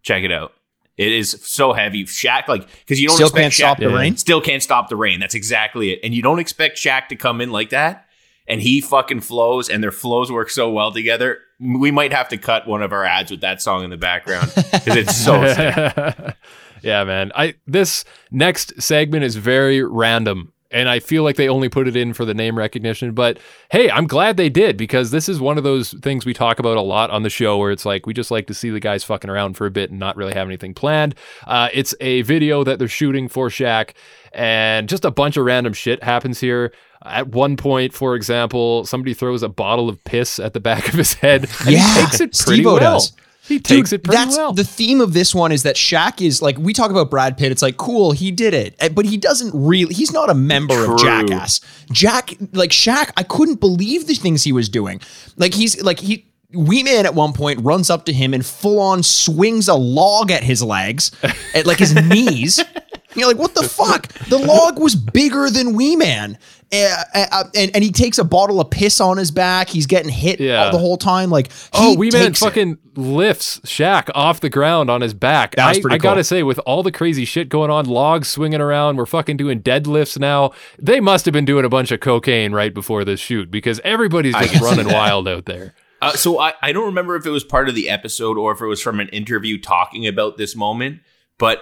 Check it out. It is so heavy. Shaq, like, because you don't Still expect can't Shaq- stop the Yeah. rain. Still can't stop the rain. That's exactly it. And you don't expect Shaq to come in like that. And he fucking flows, and their flows work so well together. We might have to cut one of our ads with that song in the background because it's so sick. yeah, man. I this next segment is very random. And I feel like they only put it in for the name recognition. But hey, I'm glad they did because this is one of those things we talk about a lot on the show where it's like we just like to see the guys fucking around for a bit and not really have anything planned. Uh, it's a video that they're shooting for Shaq, and just a bunch of random shit happens here. At one point, for example, somebody throws a bottle of piss at the back of his head. And Yeah, he takes it pretty Steve-O well. does. He takes Dude, it pretty that's well. the theme of this one is that Shaq is like we talk about Brad Pitt. It's like cool, he did it, Eh, but he doesn't really. He's not a member of Jackass. Jack, like Shaq, I couldn't believe the things he was doing. Like he's like he. Wee Man at one point runs up to him and full on swings a log at his legs, at like his knees. You're like, what the fuck? The log was bigger than Wee Man. Uh, uh, and, and he takes a bottle of piss on his back. He's getting hit Yeah. all the whole time. Like, Oh, he Wee Man takes it. fucking lifts Shaq off the ground on his back. That was I, pretty I gotta say, with all the crazy shit going on, logs swinging around, we're fucking doing deadlifts now. They must have been doing a bunch of cocaine right before this shoot because everybody's just running wild out there. Uh, so I, I don't remember if it was part of the episode or if it was from an interview talking about this moment, but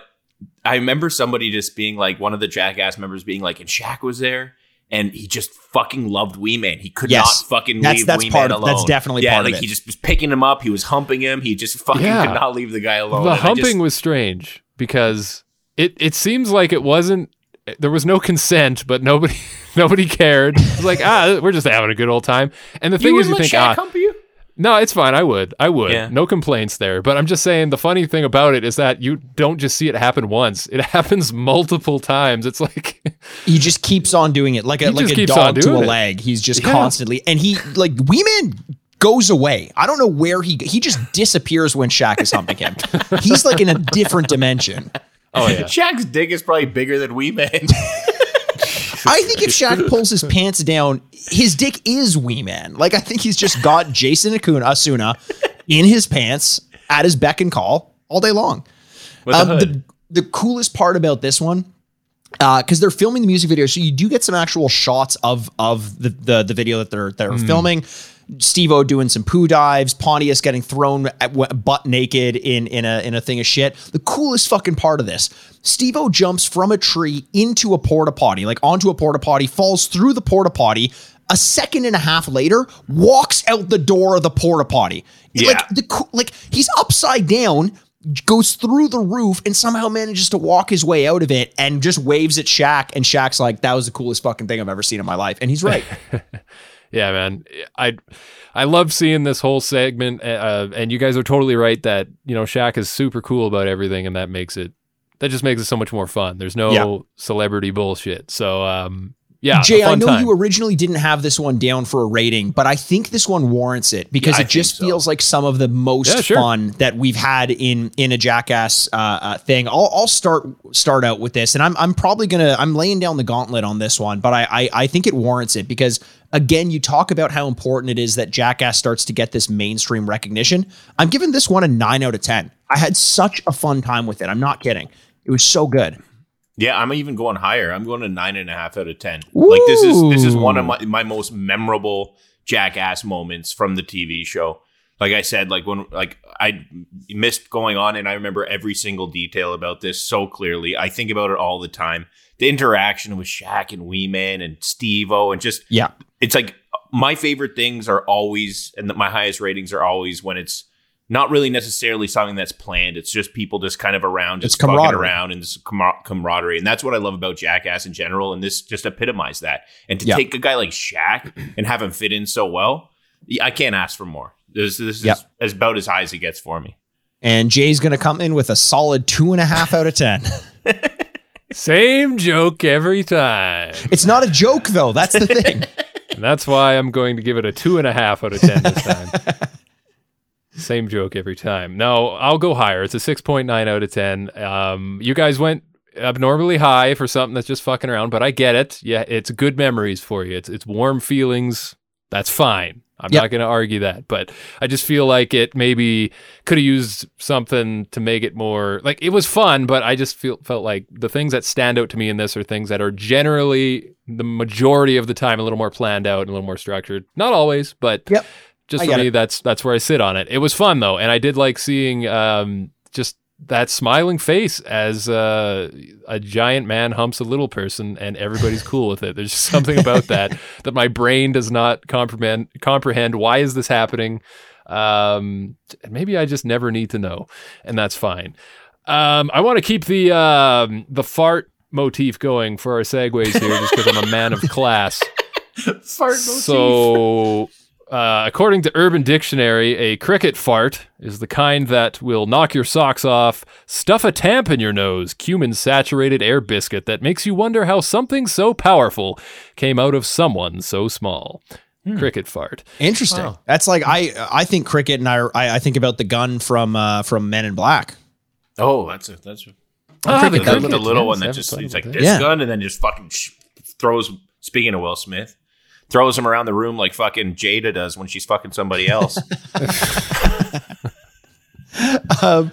I remember somebody just being like, one of the Jackass members being like, and Shaq was there. And he just fucking loved Wee Man. He could Yes. not fucking That's- leave that's Wee part Man of- alone. that's definitely yeah, part of like it. he just was picking him up. He was humping him. He just fucking Yeah. could not leave the guy alone. the And humping just- was strange because it it seems like it wasn't. There was no consent, but nobody nobody cared. It was like ah, we're just having a good old time. And the thing is, you think let Shaq ah, hump you? No, it's fine. I would. I would. Yeah. No complaints there. But I'm just saying the funny thing about it is that you don't just see it happen once. It happens multiple times. It's like he just keeps on doing it like a like a dog to a doing it. leg. He's just Yeah. constantly and he like Weeman goes away. I don't know where he he just disappears when Shaq is humping him. He's like in a different dimension. Oh yeah. Shaq's dick is probably bigger than Wee Man. I think if Shaq pulls his pants down, his dick is Wee Man. Like I think he's just got Jason Acuna, Asuna in his pants at his beck and call all day long. Um, the the, coolest part about this one, because they're filming the music video, so you do get some actual shots of of the the, the video that they're they're filming. Steve-O doing some poo dives, Pontius getting thrown at, butt naked in in a in a thing of shit. The coolest fucking part of this, Steve-O jumps from a tree into a porta potty, like onto a porta potty, falls through the porta potty. A second and a half later, walks out the door of the porta potty. Yeah. Like the like he's upside down, goes through the roof, and somehow manages to walk his way out of it, and just waves at Shaq. And Shaq's like, "That was the coolest fucking thing I've ever seen in my life," and he's right. Yeah, man. I I love seeing this whole segment, uh, and you guys are totally right that you know Shaq is super cool about everything, and that makes it that just makes it so much more fun. There's no Yeah. celebrity bullshit. So um, yeah, Jay, I know time. you originally didn't have this one down for a rating, but I think this one warrants it because Yeah, it just so. feels like some of the most Yeah, sure. fun that we've had in in a Jackass uh, uh, thing. I'll, I'll start start out with this, and I'm I'm probably gonna I'm laying down the gauntlet on this one, but I, I I think it warrants it because again, you talk about how important it is that Jackass starts to get this mainstream recognition. I'm giving this one a nine out of ten. I had such a fun time with it. I'm not kidding. It was so good. Yeah, I'm even going higher. I'm going to nine and a half out of ten. Like this is this is one of my, my most memorable jackass moments from the TV show. Like I said, like when like I missed going on and I remember every single detail about this so clearly. I think about it all the time. The interaction with Shaq and Wee Man and Steve O and just Yeah. it's like my favorite things are always and my highest ratings are always when it's not really necessarily something that's planned. It's just people just kind of around, just It's fucking camaraderie. around and just camar- camaraderie. And that's what I love about Jackass in general. And this just epitomized that. And to Yeah. take a guy like Shaq and have him fit in so well, I can't ask for more. This, this is as about as high as it gets for me. And Jay's gonna come in with a solid two and a half out of ten. Same joke every time. It's not a joke though. That's the thing. And that's why I'm going to give it a two and a half out of ten this time. Same joke every time. No, I'll go higher. It's a six point nine out of ten. Um, you guys went abnormally high for something that's just fucking around, but I get it. Yeah, it's good memories for you. It's it's warm feelings. That's fine. I'm Yep. not going to argue that, but I just feel like it maybe could have used something to make it more like it was fun, but I just feel felt like the things that stand out to me in this are things that are generally the majority of the time a little more planned out and a little more structured. Not always, but Yep. Just for me it. that's that's where I sit on it. It was fun though, and I did like seeing um, just that smiling face as uh, a giant man humps a little person, and everybody's cool with it. There's just something about that that my brain does not comprehend. Comprehend why is this happening? Um, maybe I just never need to know, and that's fine. Um, I want to keep the um, the fart motif going for our segues here, just because I'm a man of class. Fart motif. So, uh, according to Urban Dictionary, a cricket fart is the kind that will knock your socks off, stuff a tamp in your nose, cumin saturated air biscuit that makes you wonder how something so powerful came out of someone so small. Cricket fart. Interesting. That's like I I think cricket and I I, I think about the gun from uh, from Men in Black. Oh, that's a that's a, Ah, the, the the little one that just he's like this Yeah. gun and then just fucking sh- throws. Speaking of Will Smith, throws him around the room like fucking Jada does when she's fucking somebody else. Um,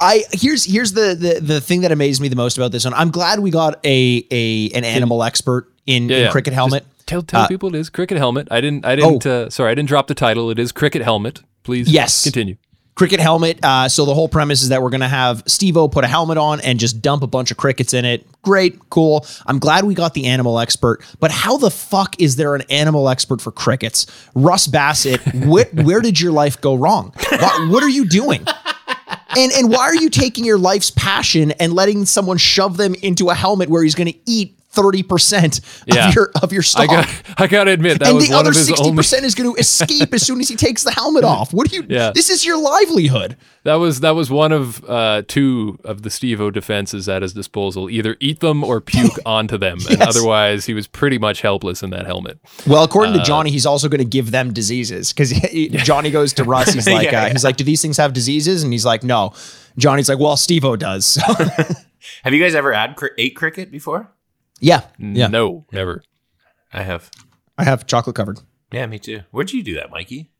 I here's here's the, the the thing that amazed me the most about this one. I'm glad we got a a an animal expert in, Yeah, in yeah. cricket helmet. Tell tell Uh, people it is cricket helmet. I didn't I didn't uh, sorry I didn't drop the title. It is cricket helmet. Please Yes. continue. Cricket helmet. Uh, so the whole premise is that we're gonna have Steve-O put a helmet on and just dump a bunch of crickets in it. Great, cool. I'm glad we got the animal expert, but how the fuck is there an animal expert for crickets? Russ Bassett, wh- where did your life go wrong? What, what are you doing? And and why are you taking your life's passion and letting someone shove them into a helmet where he's gonna eat 30% Yeah. of your of your I got I got to admit that and was the one other of his sixty only percent is going to escape as soon as he takes the helmet off. What do you? Yeah. This is your livelihood. That was that was one of uh, two of the Steve-O defenses at his disposal. Either eat them or puke onto them, and otherwise he was pretty much helpless in that helmet. Well, according Uh, to Johnny, he's also going to give them diseases because Johnny goes to Russ. He's like, Yeah, uh, yeah. he's like, do these things have diseases? And he's like, no. Johnny's like, well, Steve-O does. So, have you guys ever had cri- ate cricket before? Yeah, yeah. No, never. I have. I have chocolate covered. Yeah, me too. Where'd you do that, Mikey?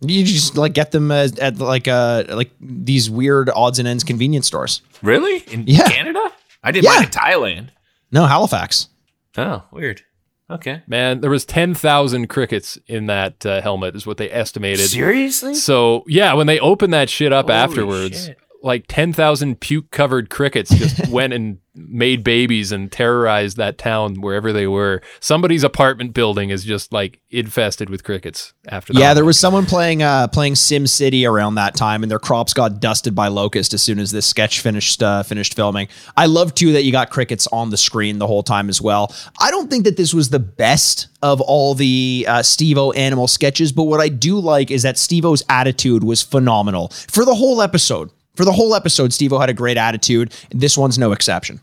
You just like get them at like uh like these weird odds and ends convenience stores. Really? In Yeah. Canada? I did Yeah. mine in Thailand. No, Halifax. Oh, weird. Okay. Man, there was 10,000 crickets in that uh, helmet is what they estimated. Seriously? So, yeah, when they opened that shit up Holy afterwards, shit. Like 10,000 puke covered crickets just went and made babies and terrorized that town wherever they were. Somebody's apartment building is just like infested with crickets after that. Yeah, there was someone playing uh, playing Sim City around that time, and their crops got dusted by locust as soon as this sketch finished uh, finished filming. I love too that you got crickets on the screen the whole time as well. I don't think that this was the best of all the uh, Steve-O animal sketches, but what I do like is that Steve-O's attitude was phenomenal for the whole episode. For the whole episode, Steve-O had a great attitude. This one's no exception.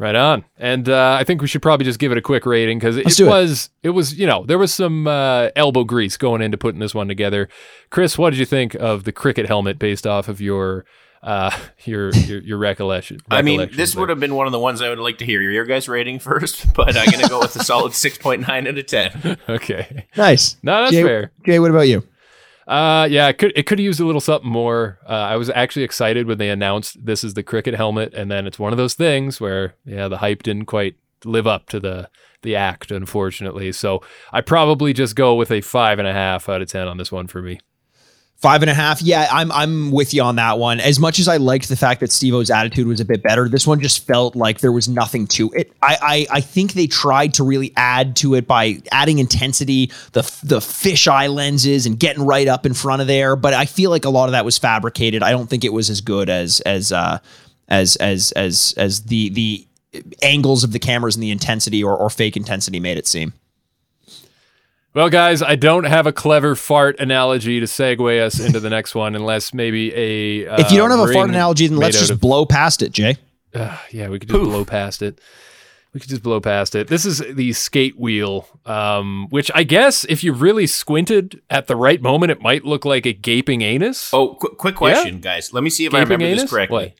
Right on. And uh, I think we should probably just give it a quick rating because it, it was it was you know there was some uh, elbow grease going into putting this one together. Chris, what did you think of the cricket helmet based off of your uh, your, your your recollection? I mean, this there? would have been one of the ones I would like to hear your guys rating first, but I'm going to go with a solid 6.9 out of 10. okay. Nice. No, that's Jay, fair. Jay, what about you? Uh, yeah, it could it could have used a little something more. Uh, I was actually excited when they announced this is the cricket helmet, and then it's one of those things where yeah, the hype didn't quite live up to the the act, unfortunately. So I probably just go with a five and a half out of ten on this one for me. Five and a half. Yeah, I'm I'm with you on that one. As much as I liked the fact that Steve-O's attitude was a bit better, this one just felt like there was nothing to it. I I, I think they tried to really add to it by adding intensity, the the fisheye lenses, and getting right up in front of there. But I feel like a lot of that was fabricated. I don't think it was as good as as uh as as as as the the angles of the cameras and the intensity or, or fake intensity made it seem. Well, guys, I don't have a clever fart analogy to segue us into the next one, unless maybe a. Uh, if you don't have a fart analogy, then let's just of- blow past it, Jay. Uh, yeah, we could just blow past it. We could just blow past it. This is the skate wheel, um, which I guess if you really squinted at the right moment, it might look like a gaping anus. Oh, qu- quick question, guys. Let me see if I remember anus? this correctly. What?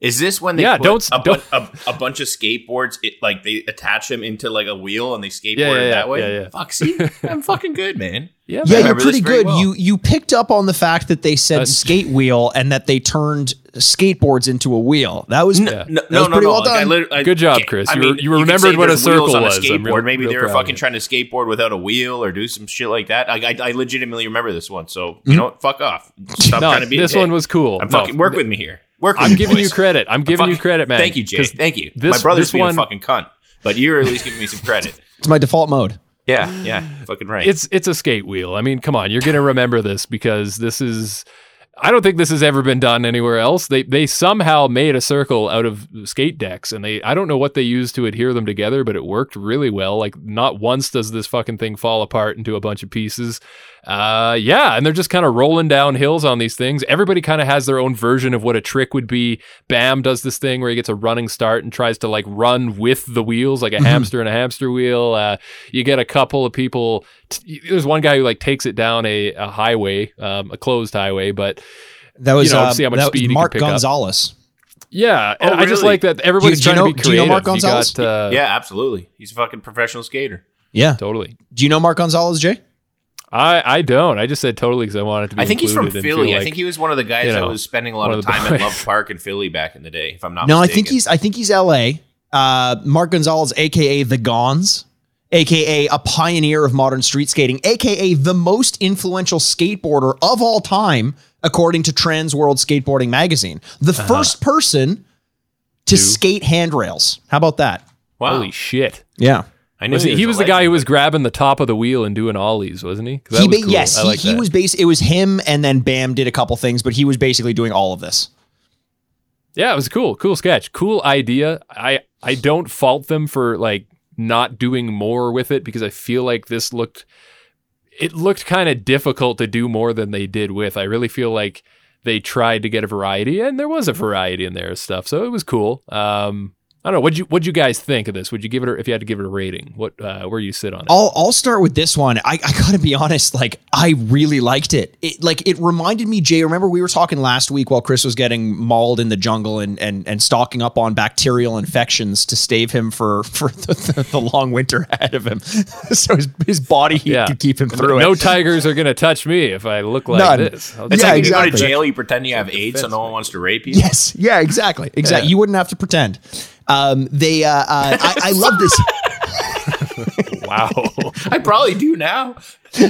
Is this when they Yeah, put don't- a, bu- don't- a, a bunch of skateboards, it, like they attach them into like a wheel and they skateboard Yeah, yeah, yeah, that way? yeah, yeah. Fuck, see? I'm fucking good, man. yeah, Yeah, you're pretty good. well. You you picked up on the fact that they said Uh, skate wheel and that they turned skateboards into a wheel. That was No, Yeah. no, That no, was no, pretty no. well Like, I done. lit- I- Good job, Chris. I You mean, were- you could remembered say what a circle on was. I'm skateboard. real- Maybe real they were fucking trying to skateboard without a wheel or do some shit like that. I, I, I legitimately remember this one. So Mm-hmm. you know, what? fuck off. Stop no, trying to be. this one was cool. I'm fucking work with me here. Work. With I'm me, giving you credit. I'm giving you credit, man. Thank you, Jay. 'cause Thank you. this- My brother's this being one- a fucking cunt, but you're at least giving me some credit. it's my default mode. Yeah, yeah, fucking right. It's it's a skate wheel. I mean, come on, you're gonna remember this because this is. I don't think this has ever been done anywhere else. They they somehow made a circle out of skate decks, and they I don't know what they used to adhere them together, but it worked really well. Like not once does this fucking thing fall apart into a bunch of pieces. Uh, yeah, and they're just kind of rolling down hills on these things. Everybody kind of has their own version of what a trick would be. Bam does this thing where he gets a running start and tries to like run with the wheels, like a hamster and a hamster wheel. Uh, you get a couple of people. T- there's one guy who like takes it down a, a highway, um, a closed highway, but That was You know, uh, see how much speed was he Mark can pick up. Gonzales. yeah, and Oh, I just like that everybody's Do you- do you trying to know- be do you know. Mark Gonzales? got, uh, yeah, absolutely. He's a fucking professional skater. Yeah. totally. Do you know Mark Gonzales, Jay? I I don't. I just said totally because I wanted to be. I think he's from included and feel Philly. I think he was one of the guys you that was spending a lot of of the time at. Love Park in Philly back in the day. If I'm not No, I think he's I think he's L.A. Uh, Mark Gonzales, aka the Gonz, aka a pioneer of modern street skating, aka the most influential skateboarder of all time, according to Transworld Skateboarding magazine. The Uh-huh. first person to skate handrails. How about that? Wow. Holy shit! Yeah. I knew Was he, he a was the guy who was grabbing the top of the wheel and doing ollies, wasn't he? 'Cause that He was ba- cool. yes, I he, he that. was base. It was him, and then Bam did a couple things, but he was basically doing all of this. Yeah, it was cool. Cool sketch. Cool idea. I I don't fault them for like not doing more with it because I feel like this looked it looked kind of difficult to do more than they did with. I really feel like they tried to get a variety and there was a variety in there of stuff. So it was cool. Um I don't know. What'd you what'd you guys think of this? Would you give it a, if you had to give it a rating? What uh, where you sit on it? I'll I'll start with this one. I, I gotta be honest, like I really liked it. It like it reminded me, Jay. Remember we were talking last week while Chris was getting mauled in the jungle and and and stocking up on bacterial infections to stave him for for the, the, the long winter ahead of him, so his, his body heat Yeah. could keep him through no it. tigers are gonna touch me if I look like None. this. I'll It's Yeah, like when you go to jail, you pretend you have AIDS, so no one wants to rape you. Yes, yeah, exactly, exactly. Yeah. You wouldn't have to pretend. Um, they, uh, uh, I, I love this. wow. I probably do now.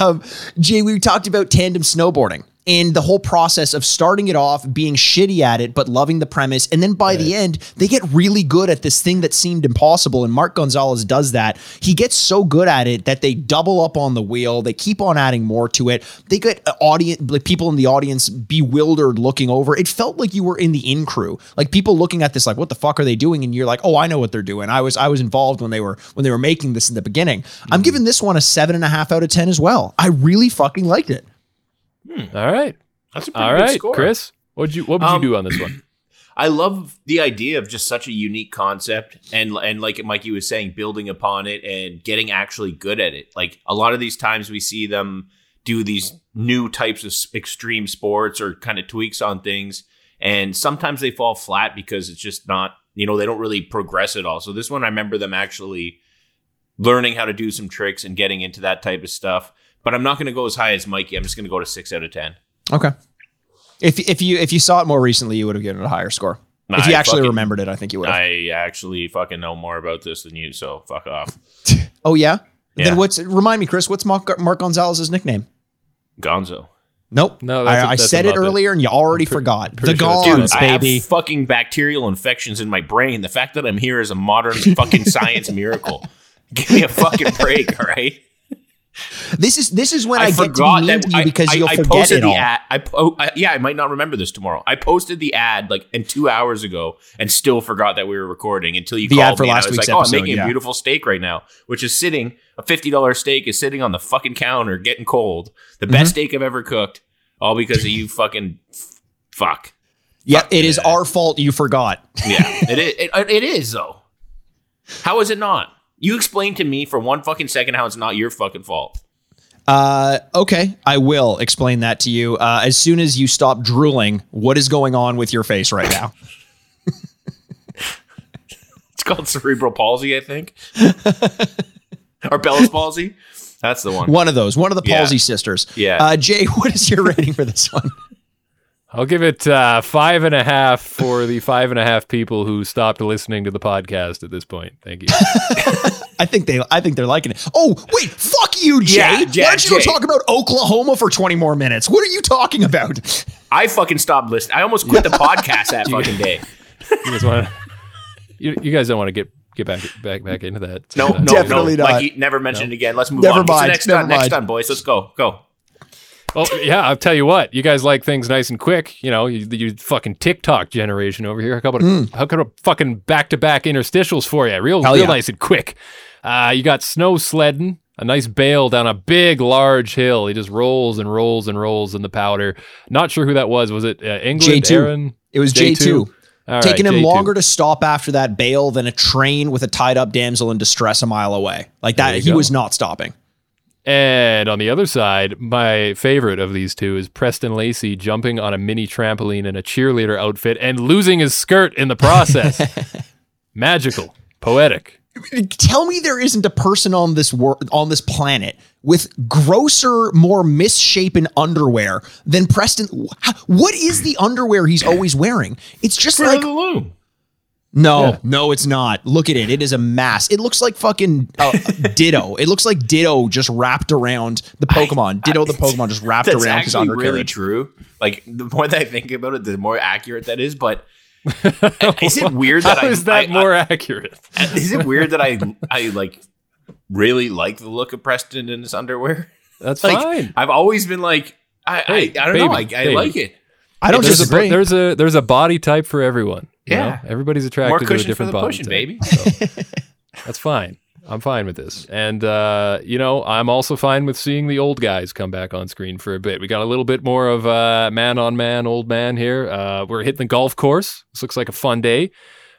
um, Jay, we talked about tandem snowboarding and the whole process of starting it off, being shitty at it, but loving the premise. And then by the end, they get really good at this thing that seemed impossible. And Mark Gonzales does that. He gets so good at it that they double up on the wheel. They keep on adding more to it. They get uh, audience, like people in the audience bewildered looking over. It felt like you were in the in crew, like people looking at this, like, what the fuck are they doing? And you're like, oh, I know what they're doing. I was, I was involved when they were, when they were making this in the beginning. I'm mm-hmm. giving this one a seven and a half out of 10 as well. I really fucking liked it. All right. That's a pretty All good right, score. Chris. What'd you what would Um, you do on this one? I love the idea of just such a unique concept and and like Mikey was saying, building upon it and getting actually good at it. Like a lot of these times we see them do these new types of extreme sports or kind of tweaks on things, and sometimes they fall flat because it's just not you know they don't really progress at all. So this one, I remember them actually learning how to do some tricks and getting into that type of stuff. But I'm not going to go as high as Mikey. I'm just going to go to six out of ten. Okay. If if you if you saw it more recently, you would have given it a higher score. Nah, if you I actually fucking- remembered it, I think you would. have. I actually fucking know more about this than you, so fuck off. Oh yeah? Yeah. Then what's remind me, Chris? What's Mark, Mark Gonzales's nickname? Gonzo. Nope. No, that's a- I, I that's said it earlier, and you already forgot. The sure that's a Gonz, I baby. have fucking bacterial infections in my brain. The fact that I'm here is a modern fucking science miracle. Give me a fucking break, all right? This is this is when I, I, get to mean to you I, because I, you'll I forget posted it the all. ad. I, po- I yeah, I might not remember this tomorrow. I posted the ad like and two hours ago and still forgot that we were recording until you The called ad for me. and I was week's like, oh, I'm making yeah. a beautiful steak right now, which is sitting a fifty dollar steak is sitting on the fucking counter getting cold. The Mm-hmm. best steak I've ever cooked, all because of you fucking f- fuck. Yeah, it is yeah. our fault you forgot. Yeah, it is. It, it is though. How is it not? You explain to me for one fucking second how it's not your fucking fault. Uh, okay, I will explain that to you uh, as soon as you stop drooling. What is going on with your face right now? It's called cerebral palsy, I think, or Bell's palsy. That's the one. one of those, one of the Yeah. Palsy sisters. Yeah. Uh, Jay, what is your rating for this one? I'll give it uh, five and a half for the five and a half people who stopped listening to the podcast at this point. Thank you. I think they, I think they're liking it. Oh, wait, fuck you, Jay. Yeah, Why don't you go Jay. talk about Oklahoma for 20 more minutes? What are you talking about? I fucking stopped listening. I almost quit the podcast that fucking day. You guys want? You, you guys don't want to get get back back back into that? No, no, Definitely no. not. Mikey, never mention it again. Let's move Never on. What's mind, next never done? Next mind. done, boys. Let's go. Go. Well, yeah, I'll tell you what. You guys like things nice and quick. You know, you, you fucking TikTok generation over here. How about how about fucking back to back interstitials for you? Real. Hell real yeah. nice and quick. Uh, you got snow sledding, a nice bale down a big, large hill. He just rolls and rolls and rolls in the powder. Not sure who that was. Was it uh, England? J2. Ehren? It was J2. All right, Taking him J2. longer to stop after that bail than a train with a tied up damsel in distress a mile away. Like that, he go. was not stopping. And on the other side, my favorite of these two is Preston Lacy jumping on a mini trampoline in a cheerleader outfit and losing his skirt in the process. Magical, poetic. Tell me there isn't a person on this wor- on this planet with grosser, more misshapen underwear than Preston. What is the underwear he's always wearing? It's just Fruit like the loom. No, Yeah. no, it's not. Look at it. It is a mass. It looks like fucking uh, Ditto. It looks like Ditto just wrapped around the Pokemon. Ditto the Pokemon just wrapped That's around his actually really true. Like the more that I think about it, the more accurate that is. But is it weird that How I is that I- more accurate? Is it weird that I I like really like the look of Preston in his underwear? That's Like fine. I've always been like I Hey, I, I don't know I, I like it. I don't There's a, disagree. there's a there's a body type for everyone. You Yeah. know? everybody's attracted More to a cushion for different the body pushing, baby. So, that's fine. I'm fine with this. And, uh, you know, I'm also fine with seeing the old guys come back on screen for a bit. We got a little bit more of uh, man on man, old man here. Uh, we're hitting the golf course. This looks like a fun day.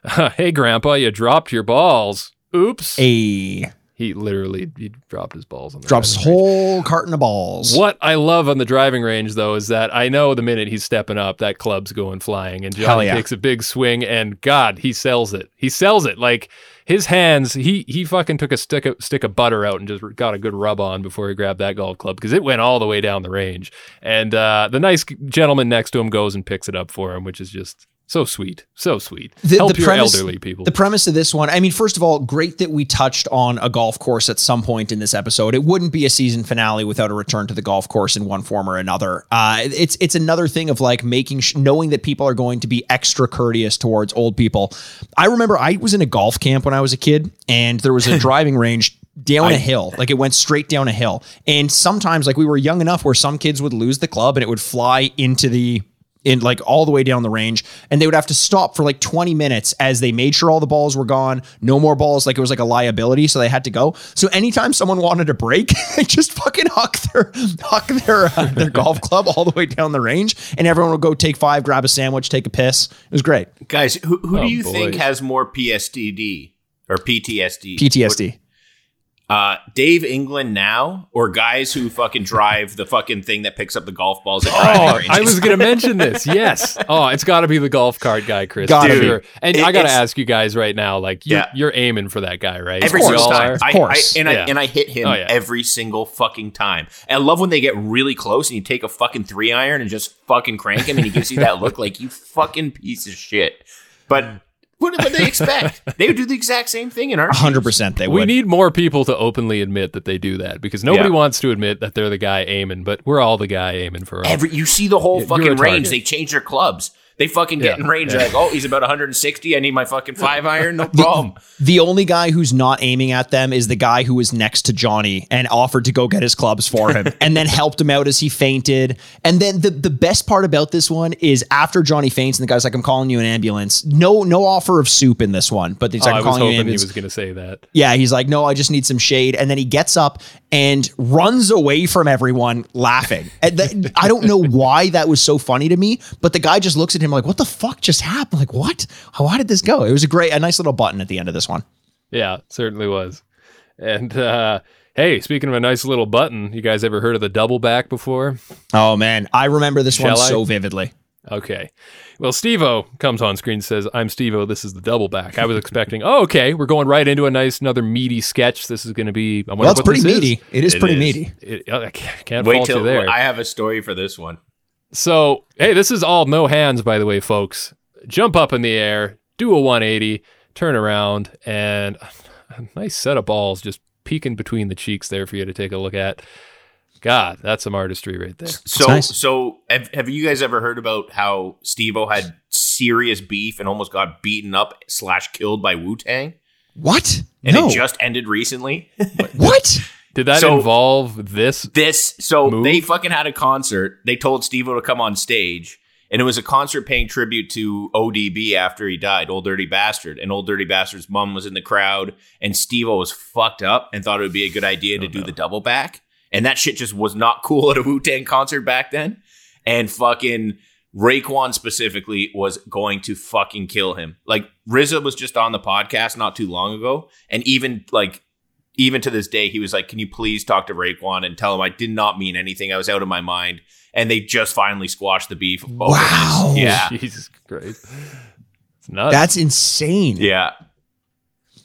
hey, Grandpa, you dropped your balls. Oops. a He literally he dropped his balls on the drops driving range. whole carton of balls. What I love on the driving range, though, is that I know the minute he's stepping up, that club's going flying, and Hell Johnny yeah. takes a big swing, and God, he sells it. He sells it like his hands. He he fucking took a stick of, stick of butter out and just got a good rub on before he grabbed that golf club because it went all the way down the range. And uh, the nice gentleman next to him goes and picks it up for him, which is just So sweet, so sweet. The- Help the your premise- elderly people. The premise of this one, I mean, first of all, great that we touched on a golf course at some point in this episode. It wouldn't be a season finale without a return to the golf course in one form or another. Uh, it's it's another thing of like making sh- knowing that people are going to be extra courteous towards old people. I remember I was in a golf camp when I was a kid, and there was a driving range down a hill like it went straight down a hill and sometimes like we were young enough where some kids would lose the club and it would fly into the in like all the way down the range and they would have to stop for like 20 minutes as they made sure all the balls were gone no more balls like it was like a liability so they had to go so anytime someone wanted a break they just fucking huck their huck their uh, their golf club all the way down the range and everyone would go take five grab a sandwich take a piss it was great Guys, who, who Oh, do you boy. think has more PSTD or PTSD? ptsd Uh, Dave England now, or guys who fucking drive the fucking thing that picks up the golf balls at Oh, ranges? I was going to mention this. Yes. Oh, it's got to be the golf cart guy, Chris. Gotta for be. sure. And It- I got to ask you guys right now, like, you're, Yeah. you're aiming for that guy, right? every single all time. are? I, I, course. and Yeah. I and I hit him Oh, yeah. every single fucking time. And I love when they get really close and you take a fucking three iron and just fucking crank him, and he gives you that look like you fucking piece of shit. But what do they expect? they would do the exact same thing in our 100% they would. We need more people to openly admit that they do that because nobody Yeah. wants to admit that they're the guy aiming, but we're all the guy aiming for us. Every you see the whole You're fucking range. They change their clubs. They fucking get Yeah. in range. They're like, oh, he's about 160. I need my fucking five iron. No problem. The only guy who's not aiming at them is the guy who was next to Johnny and offered to go get his clubs for him and then helped him out as he fainted. And then the, the best part about this one is after Johnny faints and the guy's like, I'm calling you an ambulance. No, no offer of soup in this one, but he's Oh, like, I I'm calling you an hoping he was going to say that. Yeah, he's like, no, I just need some shade. And then he gets up and runs away from everyone laughing. And that- I don't know why that was so funny to me, but the guy just looks at him like, what the fuck just happened? Like, what? How, how did this go? It was a great, a nice little button at the end of this one. Yeah, certainly was. And uh, hey, speaking of a nice little button, you guys ever heard of the double back before? Oh man, I remember this one I? so vividly. Okay. Well, Steve-O comes on screen and says, I'm Steve-O. This is the double back. I was expecting, oh, okay, we're going right into a nice, another meaty sketch. This is going to be, I wonder Well, it's what pretty this is. meaty. It is It pretty is. meaty. It, oh, I can't can't Wait till there. I have a story for this one. So, hey, this is all no hands, by the way, folks. Jump up in the air, do a 180, turn around, and a nice set of balls just peeking between the cheeks there for you to take a look at. God, that's some artistry right there. So, nice. so have, have you guys ever heard about how Steve-O had serious beef and almost got beaten up slash killed by Wu Tang? What? And no. it just ended recently. what? Did that So- involve this? this, so Move? they fucking had a concert. They told Steve-O to come on stage. And it was a concert paying tribute to ODB after he died, Old Dirty Bastard. And Old Dirty Bastard's mom was in the crowd, and Steve-O was fucked up and thought it would be a good idea to oh, do the double back. And that shit just was not cool at a Wu Tang concert back then. And fucking Raekwon specifically was going to fucking kill him. Like RZA was just on the podcast not too long ago, and even like even to this day, he was like, "Can you please talk to Raekwon and tell him I did not mean anything. I was out of my mind." And they just finally squashed the beef. over this. Wow. Yeah. Jesus Christ. It's nuts. That's insane. Yeah.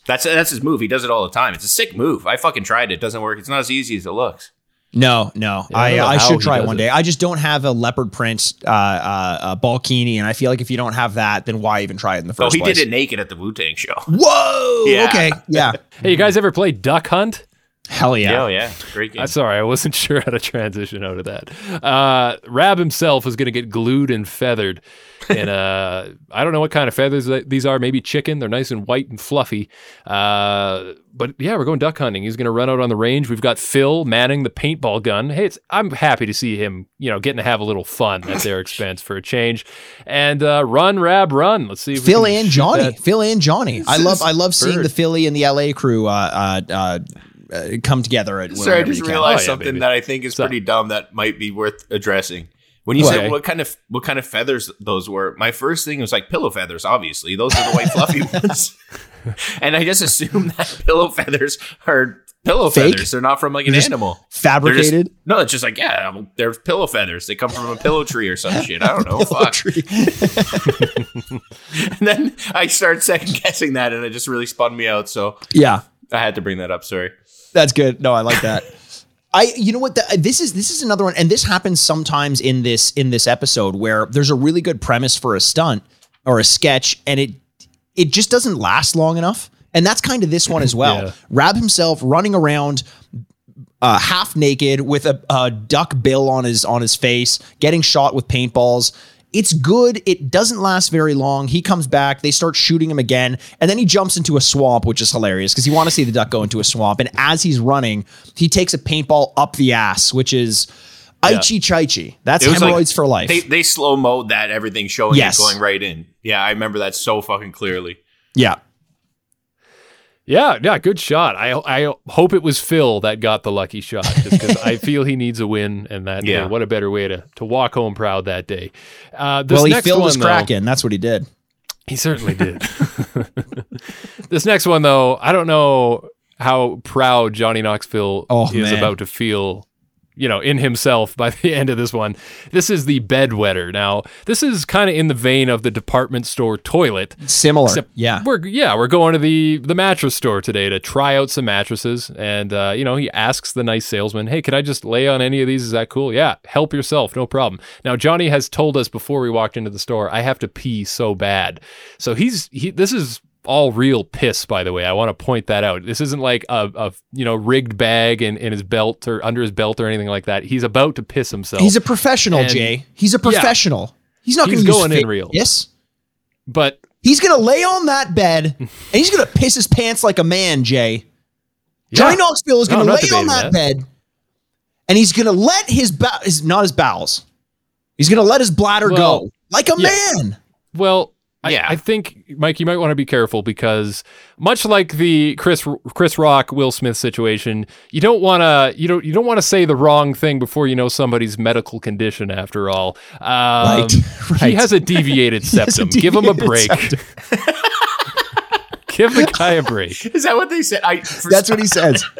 That's that's his move. He does it all the time. It's a sick move. I fucking tried it. It doesn't work. It's not as easy as it looks. No, no. Yeah, I I, I should try it does one it. day. I just don't have a leopard print uh, uh, uh, balkini, and I feel like if you don't have that, then why even try it in the Oh, first he place? did it naked at the Wu Tang show. Whoa. Yeah. Okay. Yeah. hey, you guys ever play Duck Hunt? Hell yeah. Oh yeah, great game. I'm sorry, I wasn't sure how to transition out of that. Uh, Raab himself is going to get glued and feathered. And uh, I don't know what kind of feathers th- these are. Maybe chicken. They're nice and white and fluffy. Uh, but yeah, we're going duck hunting. He's going to run out on the range. We've got Phil manning the paintball gun. Hey, it's, I'm happy to see him, you know, getting to have a little fun at their expense for a change. And uh, run, Raab, run. Let's see. If we Phil and Johnny. that. Phil and Johnny. I love I love seeing bird. the Philly and the LA crew uh, come together. At Sorry, I just you can. realized Oh, yeah, something baby. that I think is What's up? pretty dumb that might be worth addressing. When you What? said what kind of what kind of feathers those were, my first thing was like pillow feathers. Obviously, those are the white fluffy ones, and I just assumed that pillow feathers are pillow Fake? feathers. They're not from like an just animal. They're just- Fabricated. no, it's just like yeah, well, they're pillow feathers. They come from a pillow tree or some shit. I don't know. Fuck. Tree. And then I started second guessing that, and it just really spun me out. So yeah. I had to bring that up. Sorry. That's good. No, I like that. I, you know what? The, this is this is another one, and this happens sometimes in this in this episode where there's a really good premise for a stunt, or a sketch, and it it just doesn't last long enough. And that's kind of this one as well. Yeah. Raab himself running around uh, half naked with a, a duck bill on his on his face, getting shot with paintballs. It's good. It doesn't last very long. He comes back. They start shooting him again, and then he jumps into a swamp, which is hilarious because you want to see the duck go into a swamp. And as he's running, he takes a paintball up the ass, which is Aichi Chaichi. That's was like- hemorrhoids for life. They they slow mode that everything showing Yes. it going right in. Yeah, I remember that so fucking clearly. yeah. Yeah, yeah, good shot. I I hope it was Phil that got the lucky shot, just because I feel he needs a win, and that Yeah. day, what a better way to to walk home proud that day. Uh, this Well, he next filled one, his though- crack in. That's what he did. He certainly did. this next one, though, I don't know how proud Johnny Knoxville Oh, is man. about to feel, you know, in himself by the end of this one. This is the bedwetter. Now, this is kind of in the vein of the department store toilet. Similar. Yeah. We're yeah, we're going to the the mattress store today to try out some mattresses, and uh, you know he asks the nice salesman, "Hey, can I just lay on any of these? Is that cool? Yeah, help yourself, no problem." Now Johnny has told us before we walked into the store, I have to pee so bad, so he's he. This is all real piss, by the way. I want to point that out. This isn't like a, a you know rigged bag in, in his belt or under his belt or anything like that. He's about to piss himself. He's a professional, And- Jay. He's a professional. He's not He's going going in real. Yes. but He's going to lay on that bed and he's going to piss his pants like a man, Jay. Johnny yeah. Knoxville is gonna not lay on that, that. bed and he's going to let his, bow his not his bowels. He's going to let his bladder Well, go like a yeah. man. Well, Yeah. I think Mike, you might want to be careful because much like the Chris Chris Rock Will Smith situation, you don't want to you don't you don't want to say the wrong thing before you know somebody's medical condition. After all, um, Right, He has a deviated has a septum. Give him a break. Give the guy a break. Is that what they said? I for That's what he says.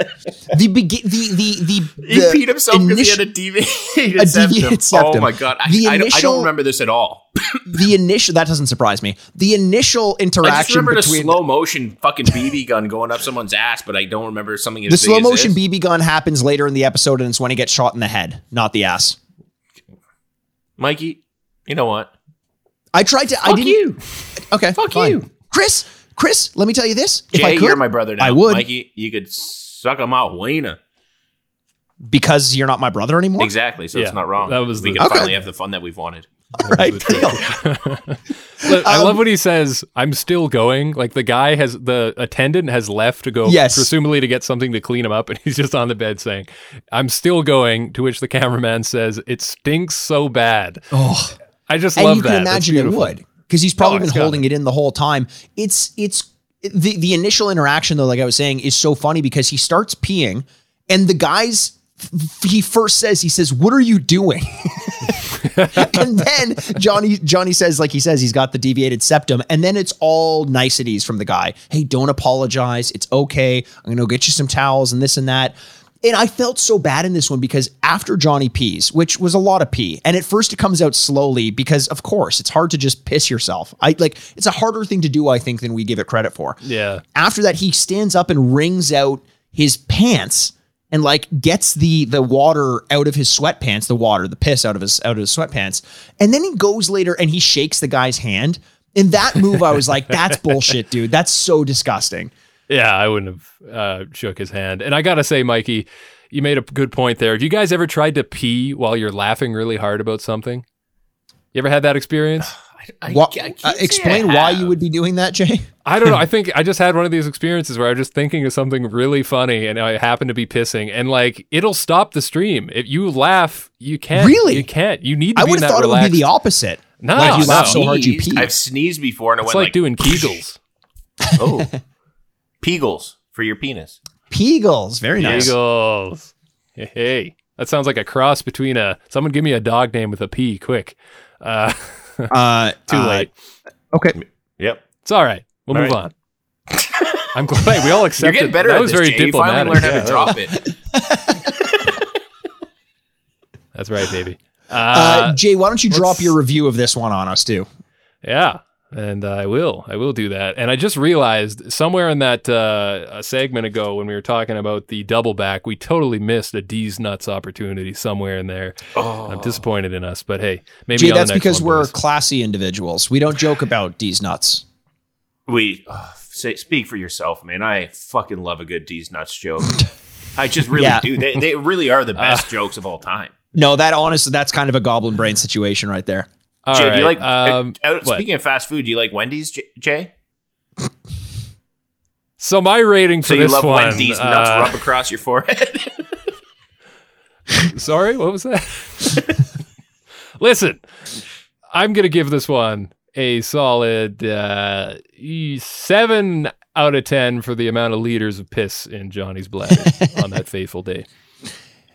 the begin the the the, He the peed himself because he had a deviated, a septum. deviated Oh my god, I, The I, I don't remember this at all. the initial that doesn't surprise me. The initial I just interaction remember the between slow motion fucking BB gun going up someone's ass, but I don't remember something as the big slow as motion this. BB gun happens later in the episode, and it's when he gets shot in the head, not the ass. Mikey, you know what? I tried to. I Fuck didn't. you, Okay, Fuck fine. you. Chris. Chris, let me tell you this: if I could, you're my brother now. I would Mikey. You could suck him out, wiener. because you're not my brother anymore. Exactly. So Yeah, it's not wrong. that was we the- can Okay. finally have the fun that we've wanted. Right, deal. Look, I Um, love when he says, "I'm still going." Like the guy has the attendant has left to go, Yes. presumably to get something to clean him up, and he's just on the bed saying, "I'm still going." To which the cameraman says, "It stinks so bad." Oh, I just and love you that. can That's imagine it beautiful. would because he's probably Oh, been holding it in the whole time. It's it's the the initial interaction though, like I was saying, is so funny because he starts peeing, and the guys he first says he says, "What are you doing?" and then Johnny Johnny says, like he says, he's got the deviated septum, and then it's all niceties from the guy. Hey, don't apologize. It's okay. I'm gonna go get you some towels and this and that. And I felt so bad in this one because after Johnny pees, which was a lot of pee, and at first it comes out slowly because of course it's hard to just piss yourself. I like it's a harder thing to do, I think, than we give it credit for. Yeah. After that, he stands up and wrings out his pants and like gets the the water out of his sweatpants, the water, the piss out of his out of his sweatpants. And then he goes later and he shakes the guy's hand. In that move, I was like, that's bullshit, dude. That's so disgusting. Yeah, I wouldn't have uh, shook his hand. And I gotta say, Mikey, you made a good point there. Have you guys ever tried to pee while you're laughing really hard about something? You ever had that experience? I, What, I can't uh, say I explain why you would be doing that, Jay. I don't know. I think I just had one of these experiences where I was just thinking of something really funny and I happen to be pissing and like it'll stop the stream. If you laugh, you can't. Really? You can't. You need to I would have thought relaxed. it would be the opposite. No, Like you no. laugh so hard you pee. I've sneezed before and it It's went like doing Kegels. Oh, Peagles for your penis. Peagles, very nice. Kegels. Hey, hey, that sounds like a cross between a. Someone give me a dog name with a P, quick. Uh, Uh, too uh, late. Okay. Yep. It's all right. We'll All move right. on. I'm glad we all You're getting better that at was this, very Jay. You finally learned Yeah, how to drop it. That's right, baby. Uh, Uh, Jay, why don't you drop your review of this one on us too? yeah. And uh, I will. I will do that. And I just realized somewhere in that uh, a segment ago when we were talking about the double back, we totally missed a D's nuts opportunity somewhere in there. I'm disappointed in us, but hey, maybe Gee, on the that's next because one, we're boys. classy individuals. We don't joke about D's nuts. We uh, say, speak for yourself, man. I fucking love a good D's nuts joke. I just really Yeah. do. They, they really are the best jokes of all time. No, that honestly, that's kind of a goblin brain situation right there. All Jay, do you like? um, uh, uh, what? speaking of fast food, do you like Wendy's, J- Jay? So my rating for this one So you this love one. Wendy's nuts uh, rub across your forehead? Sorry, what was that? Listen, I'm gonna give this one a solid uh, seven out of ten for the amount of liters of piss in Johnny's bladder on that fateful day.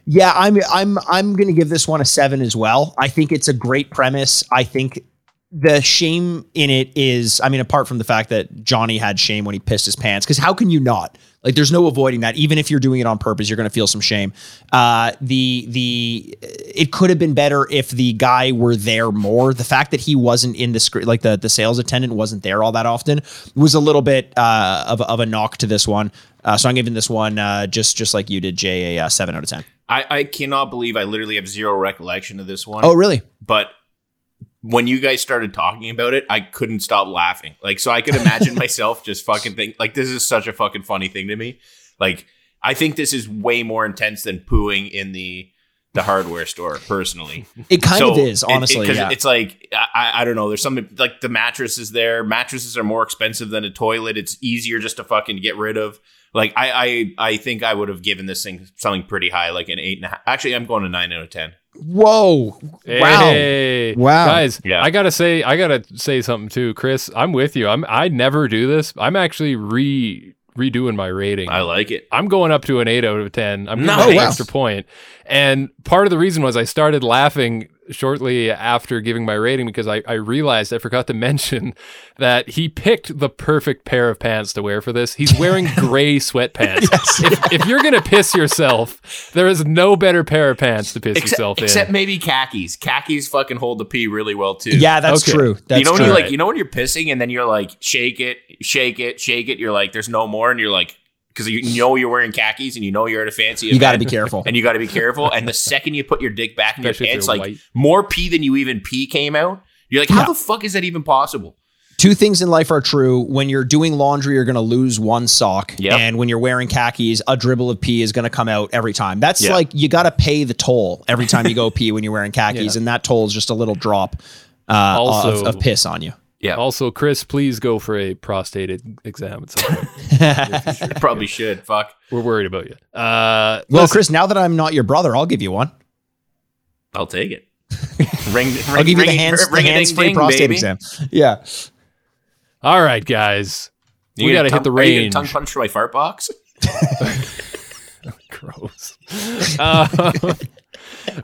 Yeah, I'm I'm I'm going to give this one a 7 as well. I think it's a great premise. I think the shame in it is I mean apart from the fact that Johnny had shame when he pissed his pants cuz how can you not? Like there's no avoiding that even if you're doing it on purpose you're going to feel some shame. Uh the the it could have been better if the guy were there more. The fact that he wasn't in the script like the the sales attendant wasn't there all that often was a little bit uh of of a knock to this one. Uh, so I'm giving this one uh, just just like you did, Jay, a uh, seven out of ten. I, I cannot believe I literally have zero recollection of this one. Oh, really? but when you guys started talking about it, I couldn't stop laughing. Like, so I could imagine myself just fucking think like this is such a fucking funny thing to me. Like, I think this is way more intense than pooing in the the hardware store. Personally, It kind So of is, it- it- yeah. it's like I, I don't know. There's something like the mattresses there. Mattresses are more expensive than a toilet. It's easier just to fucking get rid of. Like I, I, I think I would have given this thing something pretty high, like an eight and a half. Actually, I'm going to nine out of ten. Whoa! Wow! Hey, Wow. guys! Yeah. I gotta say, I gotta say something too, Chris. I'm with you. I'm. I never do this. I'm actually re redoing my rating. I like it. I'm going up to an eight out of ten. I'm giving Nice. it an extra point. And part of the reason was I started laughing shortly after giving my rating because I, I realized I forgot to mention that he picked the perfect pair of pants to wear for this. He's wearing gray sweatpants. if, if you're gonna piss yourself, there is no better pair of pants to piss Except, yourself in. except maybe khakis. Khakis fucking hold the pee really well too. Yeah, that's Okay. true. That's you know when true. you like, you know when you're pissing and then you're like, shake it, shake it, shake it. You're like, there's no more, and you're like, because you know you're wearing khakis and you know you're at a fancy. You got to be careful. and you got to be careful. And the second you put your dick back in Especially your pants, you're like white. more pee than you even pee came out. You're like, how Yeah. the fuck is that even possible? Two things in life are true. When you're doing laundry, you're going to lose one sock, Yep. and when you're wearing khakis, a dribble of pee is going to come out every time. That's Yeah. like you got to pay the toll every time you go pee when you're wearing khakis, Yeah. and that toll is just a little drop uh, Also- of, of piss on you. Yeah, Also, Chris, please go for a prostate exam at some point. probably should. Fuck. We're worried about you. Uh, Well, listen, Chris, now that I'm not your brother, I'll give you one. I'll take it. ring, ring, I'll give you the ring- hands, the ring a ding hands-free ding, prostate baby. exam. Yeah. all right, guys. You we got to hit tongue- the are you gonna range. Tongue punch for my fart box. Gross. Uh,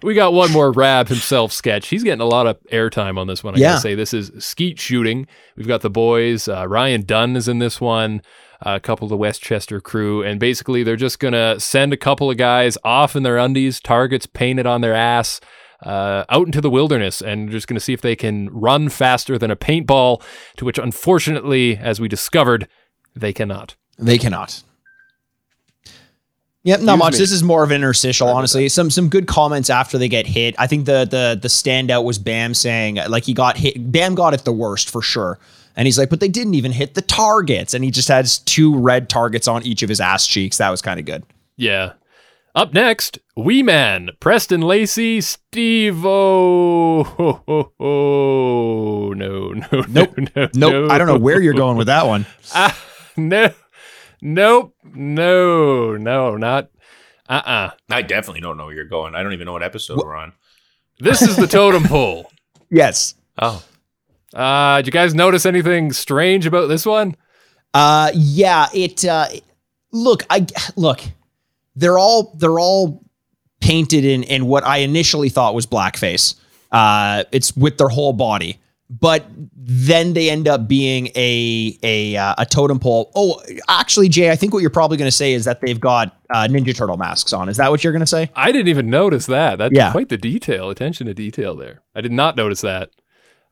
we got one more Raab himself sketch. He's getting a lot of airtime on this one. I Yeah. gotta say, this is skeet shooting. We've got the boys. Uh, Ryan Dunn is in this one. uh, A couple of the West Chester crew, and basically they're just gonna send a couple of guys off in their undies, targets painted on their ass, uh, out into the wilderness, and just gonna see if they can run faster than a paintball. To which, unfortunately, as we discovered, they cannot. They cannot. Yep, not Excuse much. me. This is more of an interstitial, honestly. Some some good comments after they get hit. I think the the the standout was Bam saying like he got hit. Bam got it the worst for sure, and he's like, but they didn't even hit the targets, and he just has two red targets on each of his ass cheeks. That was kind of good. Yeah. Up next, Wee Man, Preston Lacy, Steve O. Ho, ho, ho. No, no, Nope. no, no, Nope, no. I don't know where you're going with that one. Ah, no, nope, no, no, not. Uh uh I definitely don't know where you're going. I don't even know what episode we're on. This is the totem pole. Yes. Oh, Uh, did you guys notice anything strange about this one? Uh, yeah. It. Uh, look, I look. They're all they're all painted in in what I initially thought was blackface. Uh, it's with their whole body, but then they end up being a a uh, a totem pole. Oh, actually, Jay, I think what you're probably going to say is that they've got uh, Ninja Turtle masks on. Is that what you're going to say? I didn't even notice that. That's Yeah. quite the detail. Attention to detail there. I did not notice that.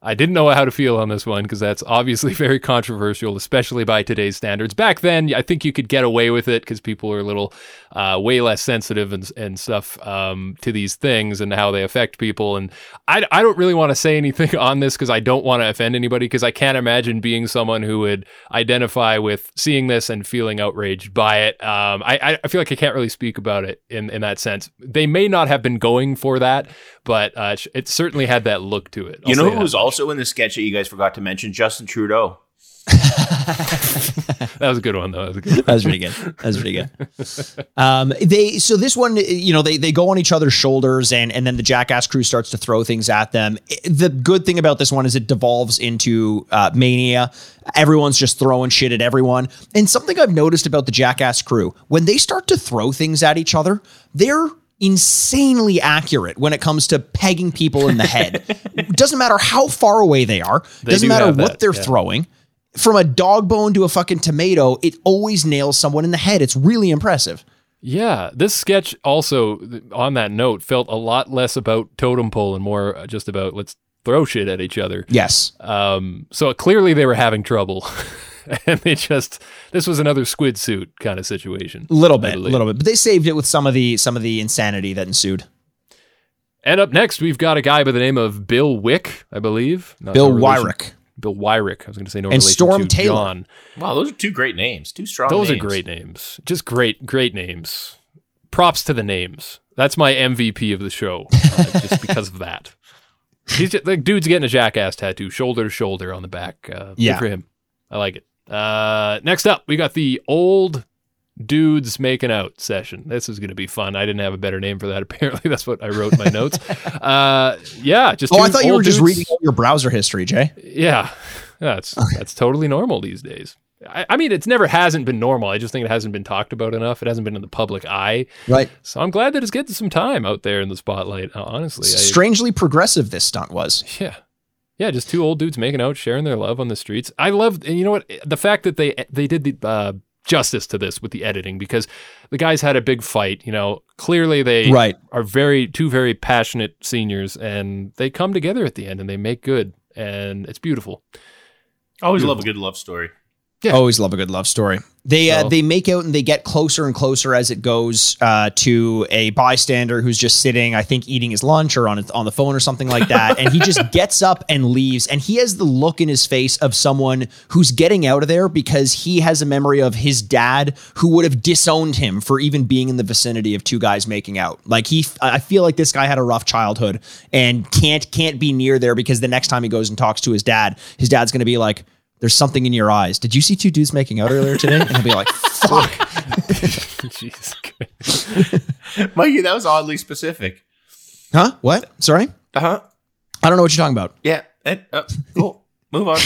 I didn't know how to feel on this one because that's obviously very controversial, especially by today's standards. Back then, I think you could get away with it because people are a little uh, way less sensitive and, and stuff um, to these things and how they affect people. And I, I don't really want to say anything on this because I don't want to offend anybody because I can't imagine being someone who would identify with seeing this and feeling outraged by it. Um, I, I feel like I can't really speak about it in, in that sense. They may not have been going for that, but uh, it certainly had that look to it. I'll you know who was also in the sketch that you guys forgot to mention? Justin Trudeau. that was a good one, though. That was, good. that was pretty good. That was pretty good. Um, they so this one, you know, they they go on each other's shoulders, and and then the Jackass crew starts to throw things at them. The good thing about this one is it devolves into uh, mania. Everyone's just throwing shit at everyone. And something I've noticed about the Jackass crew, when they start to throw things at each other, they're insanely accurate when it comes to pegging people in the head. doesn't matter how far away they are. They doesn't do matter what that, they're yeah. throwing. From a dog bone to a fucking tomato, it always nails someone in the head. It's really impressive. Yeah, this sketch also, on that note, felt a lot less about totem pole and more just about let's throw shit at each other. Yes. Um, so clearly they were having trouble. and they just this was another squid suit kind of situation. A little bit, a little bit, but they saved it with some of the some of the insanity that ensued. And up next, we've got a guy by the name of Bill Wick, I believe. Not Bill no Wyrick. Bill Wyrick. I was going to say no and relation Storm to Taylor. John. Wow, those are two great names. Two strong. Names. Those names. are great names. Just great, great names. Props to the names. That's my MVP of the show, uh, just because of that. He's just, like dude's getting a jackass tattoo, shoulder to shoulder on the back. Uh, yeah, for him. I like it. Uh, next up, we got the old dudes making out session. This is going to be fun. I didn't have a better name for that. Apparently, that's what I wrote in my notes. Uh, yeah, just oh, I thought you were just reading your browser history, Jay. Yeah, that's that's totally normal these days. I, I, mean, it's never hasn't been normal. I just think it hasn't been talked about enough. It hasn't been in the public eye. Right. So I'm glad that it's getting some time out there in the spotlight. Honestly, strangely I, progressive this stunt was. Yeah. Yeah, just two old dudes making out, sharing their love on the streets. I love, and you know what? The fact that they they did the uh, justice to this with the editing because the guys had a big fight. You know, clearly they right. are very two very passionate seniors, and they come together at the end and they make good, and it's beautiful. I always beautiful. love a good love story. Yeah. Always love a good love story. They uh, they make out and they get closer and closer as it goes uh, to a bystander who's just sitting, I think, eating his lunch or on on the phone or something like that, and he just gets up and leaves, and he has the look in his face of someone who's getting out of there because he has a memory of his dad who would have disowned him for even being in the vicinity of two guys making out. Like he, I feel like this guy had a rough childhood and can't can't be near there because the next time he goes and talks to his dad, his dad's going to be like there's something in your eyes. Did you see two dudes making out earlier today? And he'll be like, fuck. Jesus Mikey, that was oddly specific. Huh? What? Sorry? Uh huh. I don't know what you're talking about. Yeah. And, uh, cool. Move on.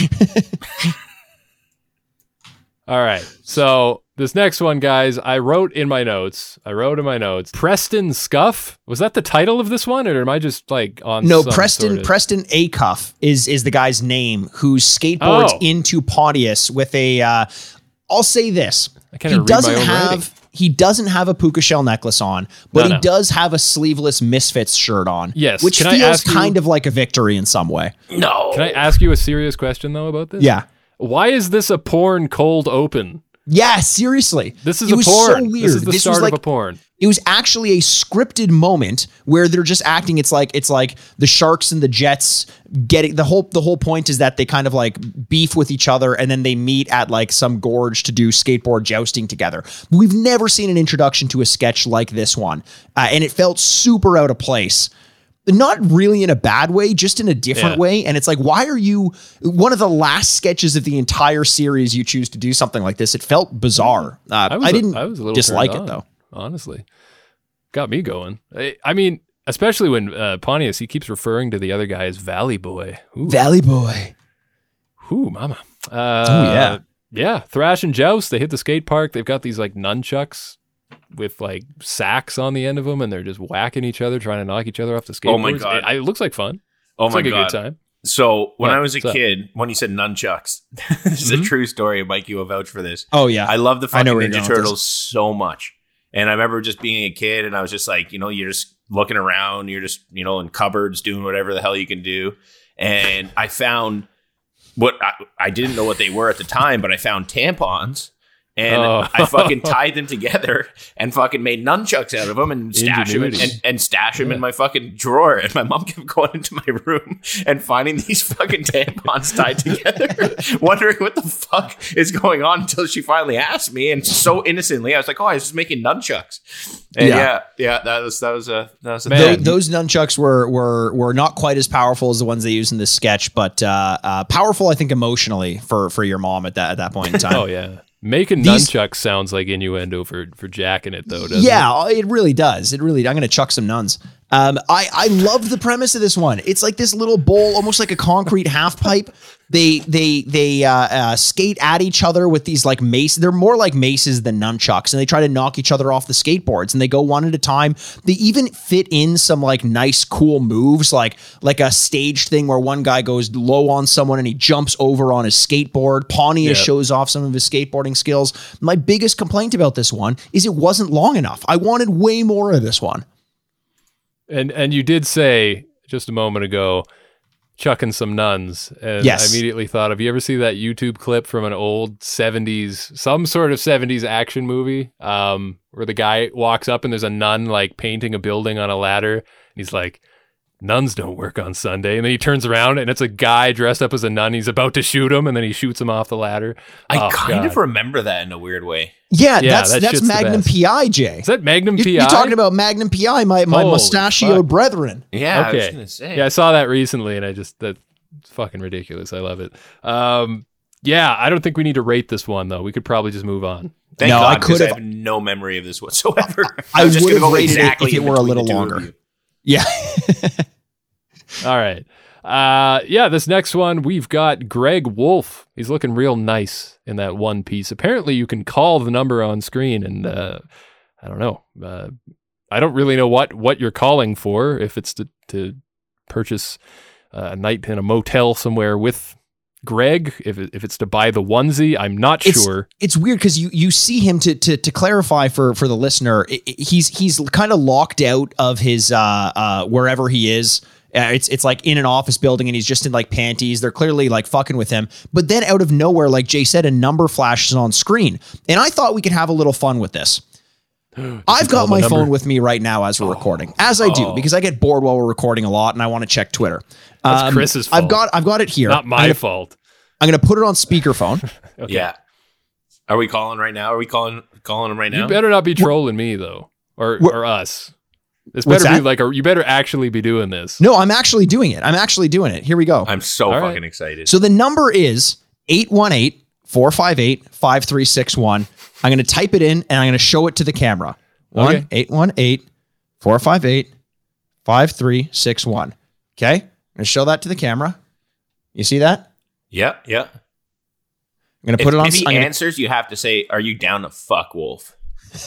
All right. So this next one, guys, I wrote in my notes. I wrote in my notes. Preston Scuff was that the title of this one, or am I just like on? No, Preston sort of... Preston Acuff is is the guy's name who skateboards oh. into Pontius with a. Uh, I'll say this: he doesn't have. Writing. He doesn't have a puka shell necklace on, but no, no. he does have a sleeveless Misfits shirt on. Yes, which Can feels kind you... of like a victory in some way. No. Can I ask you a serious question though about this? Yeah. Why is this a porn cold open? Yeah, seriously. This is it a porn. So weird. This is the this start like, of a porn. It was actually a scripted moment where they're just acting. It's like it's like the sharks and the jets getting the whole the whole point is that they kind of like beef with each other and then they meet at like some gorge to do skateboard jousting together. We've never seen an introduction to a sketch like this one, uh, and it felt super out of place not really in a bad way, just in a different yeah. way. And it's like, why are you one of the last sketches of the entire series you choose to do something like this? It felt bizarre. Uh, I, I, didn't I was a little dislike it though. Honestly, got me going. I, I mean, especially when uh, Pontius he keeps referring to the other guy as Valley Boy. Ooh. Valley Boy. Ooh, mama. Uh, oh yeah, yeah. Thrash and Joust. They hit the skate park. They've got these like nunchucks with like sacks on the end of them, and they're just whacking each other, trying to knock each other off the skateboards. Oh my god! It, it looks like fun. Oh looks my like god! A good time. So when what? I was a What's kid, up? when you said nunchucks, this is mm-hmm. a true story. Mike, you will vouch for this. Oh yeah, I love the fucking Ninja Turtles so much, and I remember just being a kid, and I was just like, you know, you're just looking around, you're just you know in cupboards doing whatever the hell you can do. and I found what I, I didn't know what they were at the time, but I found tampons. And Oh. I fucking tied them together and fucking made nunchucks out of them and stash them in, and, and stash them in my fucking drawer. And my mom kept going into my room and finding these fucking tampons tied together, wondering what the fuck is going on until she finally asked me. And so innocently, I was like, "Oh, I was just making nunchucks." And Yeah. yeah, yeah, that was that was a that was a Man. Tho- those nunchucks were were were not quite as powerful as the ones they used in this sketch, but uh, uh, powerful, I think, emotionally for for your mom at that at that point in time. Oh yeah. Making These- nunchucks sounds like innuendo for for jacking it though, doesn't it? yeah, it really does. It really. I'm going to chuck some nuns. Um, I I love the premise of this one. It's like this little bowl, almost like a concrete half pipe. They they they uh, uh, skate at each other with these like mace. They're more like maces than nunchucks, and they try to knock each other off the skateboards. And they go one at a time. They even fit in some like nice, cool moves, like like a staged thing where one guy goes low on someone and he jumps over on his skateboard. Pontius Yeah. shows off some of his skateboarding skills. My biggest complaint about this one is it wasn't long enough. I wanted way more of this one. And and you did say just a moment ago, chucking some nuns, and Yes. I immediately thought, have you ever seen that YouTube clip from an old '70s, some sort of '70s action movie, um, where the guy walks up and there's a nun like painting a building on a ladder, and he's like. Nuns don't work on Sunday. And then he turns around and it's a guy dressed up as a nun. He's about to shoot him and then he shoots him off the ladder. I Oh, kind of remember that in a weird way. Yeah, Yeah, that's that that's Magnum. PI, Jay. Is that Magnum You- PI? You're talking about Magnum PI, my, my Holy mustachioed fuck. brethren. Yeah, I was Okay. gonna say. Yeah, I saw that recently, and I just that's fucking ridiculous. I love it. Um, yeah, I don't think we need to rate this one though. We could probably just move on. Thank No, God, I 'cause could've- I have no memory of this whatsoever. I was just would've gonna go rated it exactly if it were a little the two of longer. you. Yeah. All right. Uh, yeah, this next one we've got Greg Wolf. He's looking real nice in that one piece. Apparently, you can call the number on screen, and uh, I don't know. Uh, I don't really know what what you're calling for. If it's to to purchase uh, a night in a motel somewhere with Greg, if it, if it's to buy the onesie, I'm not It's- sure. it's weird because you you see him to to to clarify for for the listener. He's he's kind of locked out of his uh uh wherever he is. Uh, it's it's like in an office building and he's just in like panties. They're clearly like fucking with him. But then out of nowhere, like Jay said, a number flashes on screen, and I thought we could have a little fun with this. I've got my number? phone with me right now as we're recording, as I do Oh. because I get bored while we're recording a lot and I want to check Twitter. That's Um, Chris's I've fault. got I've got it here. Not I'm my gonna, fault. I'm gonna put it on speakerphone. Okay. Yeah. Are we calling right now? Are we calling calling him right now? You better not be trolling me though, or What- or us. This better be like a. You better actually be doing this. No, I'm actually doing it. I'm actually doing it. Here we go. I'm so All fucking right. excited. So the number is 818 458 5361. I'm going to type it in and I'm going to show it to the camera. 1 Okay. 818 458 5361. Okay. I'm going to show that to the camera. You see that? yeah, yeah. I'm going to If, put it on. if he I'm gonna- answers, you have to say, "Are you down to fuck Wolf?"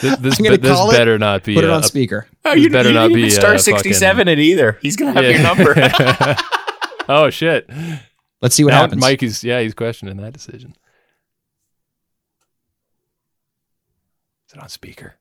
This, this, I'm be- this call it, better not be. put it a- on speaker. Oh, you, better not be, star sixty seven it either. He's gonna have Yeah. your number. oh shit! Let's see what now happens. Mike is yeah, he's questioning that decision. Is it on speaker?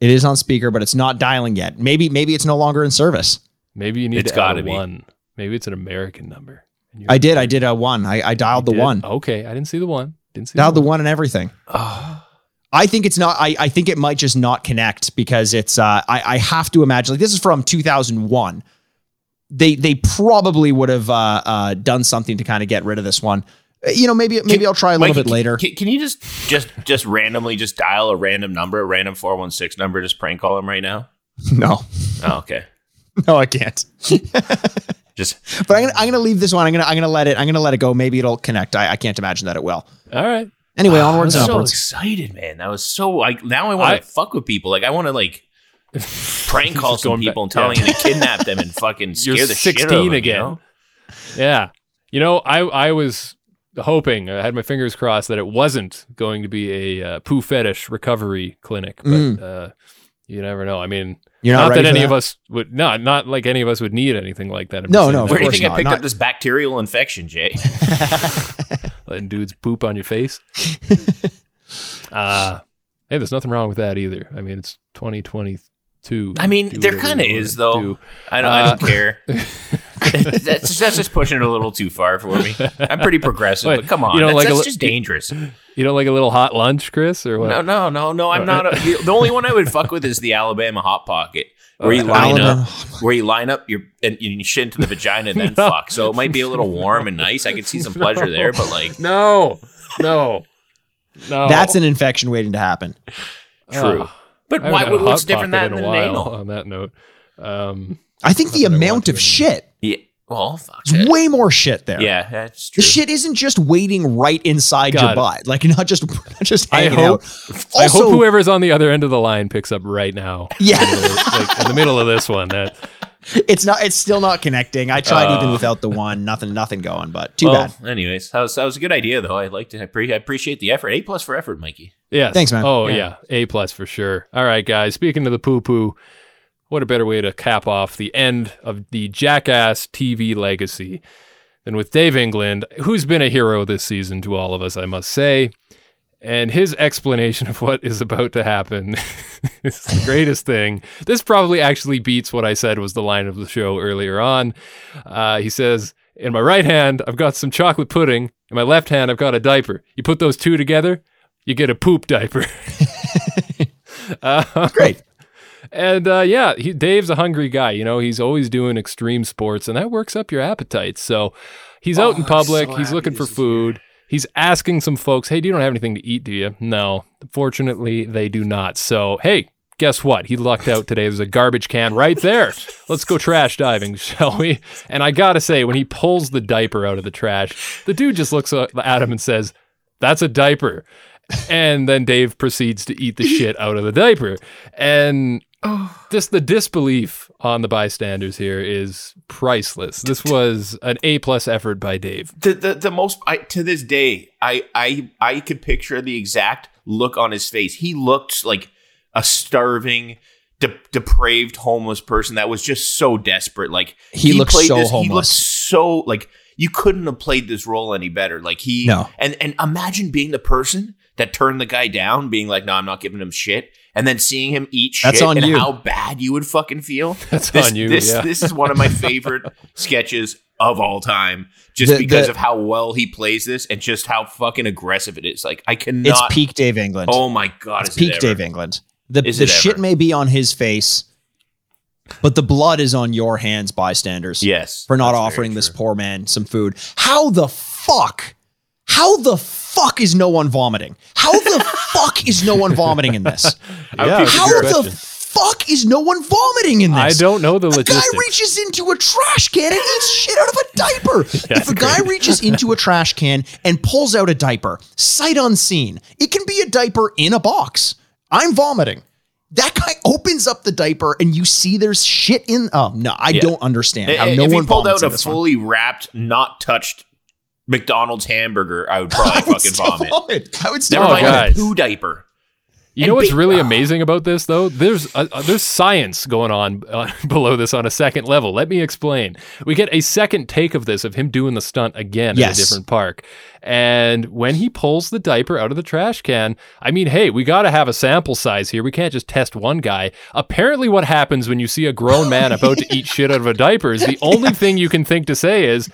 It is on speaker, but it's not dialing yet. Maybe maybe it's no longer in service. Maybe you need It's to add gotta a be. one. Maybe it's an American number. I did. I did a one. I, I dialed the did? one. Okay, I didn't see the one. Didn't see Dialed the the one and everything. oh, I think it's not. I, I think it might just not connect because it's. Uh, I I have to imagine like this is from 2001. They they probably would have uh, uh, done something to kind of get rid of this one. Uh, You know, maybe maybe I'll try a little Mikey, bit later. Can, can you just just just randomly just dial a random number, a random four one six number, just prank call him right now? no, Oh, okay. no, I can't. Just But I'm gonna I'm gonna leave this one. I'm gonna I'm gonna let it. I'm gonna let it go. Maybe it'll connect. I, I can't imagine that it will. All right. Anyway, onwards I'm and so excited, man. That was so like now I want to fuck with people. Like I want to like prank call Just some going back- people and telling yeah. them to kidnap them and fucking scare You're the shit out of 16 them, again. You know? Yeah. You know, I I was hoping, I had my fingers crossed that it wasn't going to be a uh, poo fetish recovery clinic, but Mm. uh, you never know. I mean, You're not, not, that any that? of us would not not like any of us would need anything like that. I'm No, no, that Where do you course think I picked Not- up this bacterial infection, Jay? letting dudes poop on your face. uh hey, there's nothing wrong with that either. I mean, it's 2023. Two. I mean, there kind of is though. do. I don't. I don't care. that's, that's just pushing it a little too far for me. I'm pretty progressive, Wait, but come on, you don't that's, like a that's li- just dangerous. You don't like a little hot lunch, Chris, or what? No, no, no, no. I'm not. A, the, the only one I would fuck with is the Alabama hot pocket, where you line Alabama up, where you line up your and you shit into the vagina and then fuck. So it might be a little warm and nice. I could see some pleasure there, but like, No, no, no. That's an infection waiting to happen. true. Ah, But I why? had a What's different Pocket than in an a while? anal? On that note, um, I think the Not that I want amount of shit, Yeah. Well, fuck. it's it. way more shit there. Yeah, that's The shit isn't just waiting right inside Got your it. butt, like not just not just I hanging hope- out. I hope whoever's on the other end of the line picks up right now. Yeah, like in the middle of this one. That it's not. It's still not connecting. I tried Uh. even without the one. Nothing. Nothing going. But too well, bad. anyways, that was, that was a good idea though. I liked it. I, pre- I appreciate the effort. A plus for effort, Mikey. Yes. Thanks, man. Oh Yeah. yeah, A plus for sure. All right, guys. Speaking of the poo poo, what a better way to cap off the end of the Jackass TV legacy than with Dave England, who's been a hero this season to all of us, I must say. And his explanation of what is about to happen is the greatest thing. This probably actually beats what I said was the line of the show earlier on. Uh, he says, In my right hand, I've got some chocolate pudding. In my left hand, I've got a diaper. You put those two together, you get a poop diaper. uh, Great. and uh, yeah, he, Dave's a hungry guy. You know, he's always doing extreme sports, and that works up your appetite. So he's out in public. so he's looking for food. He's asking some folks, "Hey, do you don't have anything to eat, do you?" No, fortunately, they do not. So hey. Guess what? He lucked out today. There's a garbage can right there. Let's go trash diving, shall we? And I gotta say, when he pulls the diaper out of the trash, the dude just looks at him and says, "That's a diaper." and then Dave proceeds to eat the shit out of the diaper. And just the disbelief on the bystanders here is priceless. This was an A plus effort by Dave. the the, the most I, to this day I I I could picture the exact look on his face. He looked like a starving, de- depraved homeless person that was just so desperate. Like He looked played so He looked homeless. so like you couldn't have played this role any better. Like he No. and and imagine being the person that turned the guy down, being like, "No, I'm not giving him shit." And then seeing him eat shit That's on and you. how bad you would fucking feel. That's this, on you, This, yeah. this is one of my favorite sketches of all time, just The- because the- of how well he plays this and just how fucking aggressive it is. Like I cannot. It's peak Dave England. oh my god, it's is peak it. Dave England. The Is the it shit may be on his face, but the blood is on your hands, bystanders. Yes, for not offering this poor man some food. How the fuck? How the fuck is no one vomiting? How the fuck is no one vomiting in this? Yeah, think it's a How the fuck is no one vomiting in this? I don't know the A guy reaches into a trash can and eats shit out of a diaper. if a guy reaches into a trash can and pulls out a diaper, sight unseen, it can be a diaper in a box. I'm vomiting. That guy opens up the diaper and you see there's shit in. Oh no, I Yeah. don't understand how I- no if one he pulled out a this one. fully wrapped, not touched McDonald's hamburger, I would I probably would fucking still vomit. vomit. I would still Never mind vomit. guys. a poo diaper. You And know what's big- really ah. amazing about this, though? There's uh, uh, there's science going on uh, below this on a second level. Let me explain. We get a second take of this of him doing the stunt again Yes. at a different park, and when he pulls the diaper out of the trash can, I mean, hey, we got to have a sample size here. We can't just test one guy. Apparently, what happens when you see a grown man about to eat shit out of a diaper is the only thing you can think to say is.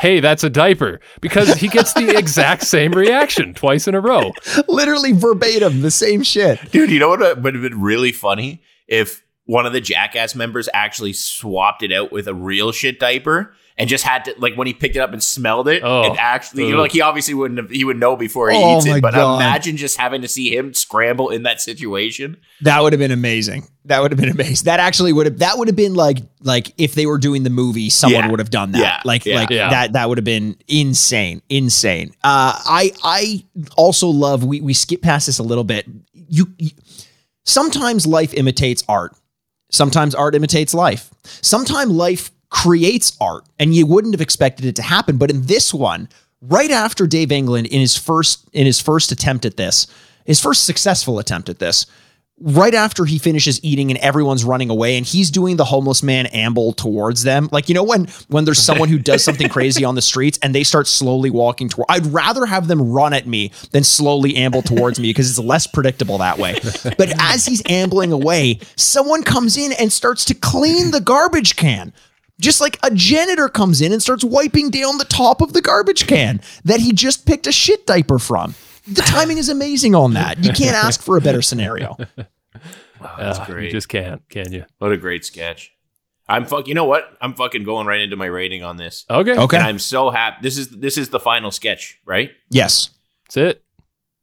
Hey, that's a diaper because he gets the exact same reaction twice in a row. Literally verbatim, the same shit. Dude, you know what would have been really funny if one of the Jackass members actually swapped it out with a real shit diaper and just had to like when he picked it up and smelled it Oh. and actually you know like he obviously wouldn't have he would know before he Oh eats it but God. imagine just having to see him scramble in that situation That would have been amazing. That would have been amazing. That actually would have. That would have been like like if they were doing the movie, someone Yeah. would have done that. Yeah. Like Yeah. like Yeah. that. That would have been insane. Insane. Uh, I I also love. We we skip past this a little bit. You, you sometimes life imitates art. Sometimes art imitates life. Sometimes life creates art, and you wouldn't have expected it to happen. But in this one, right after Dave England in his first in his first attempt at this, his first successful attempt at this, right after he finishes eating and everyone's running away and he's doing the homeless man amble towards them like you know when when there's someone who does something crazy on the streets and they start slowly walking toward i'd rather have them run at me than slowly amble towards me because it's less predictable that way but as he's ambling away someone comes in and starts to clean the garbage can just like a janitor comes in and starts wiping down the top of the garbage can that he just picked a shit diaper from the timing is amazing on that. You can't ask for a better scenario. That's Uh, great. You just can't, can you? what a great sketch. I'm fuck. You know what? I'm fucking going right into my rating on this. Okay. Okay. And I'm so happy. This is this is the final sketch, right? Yes. That's it.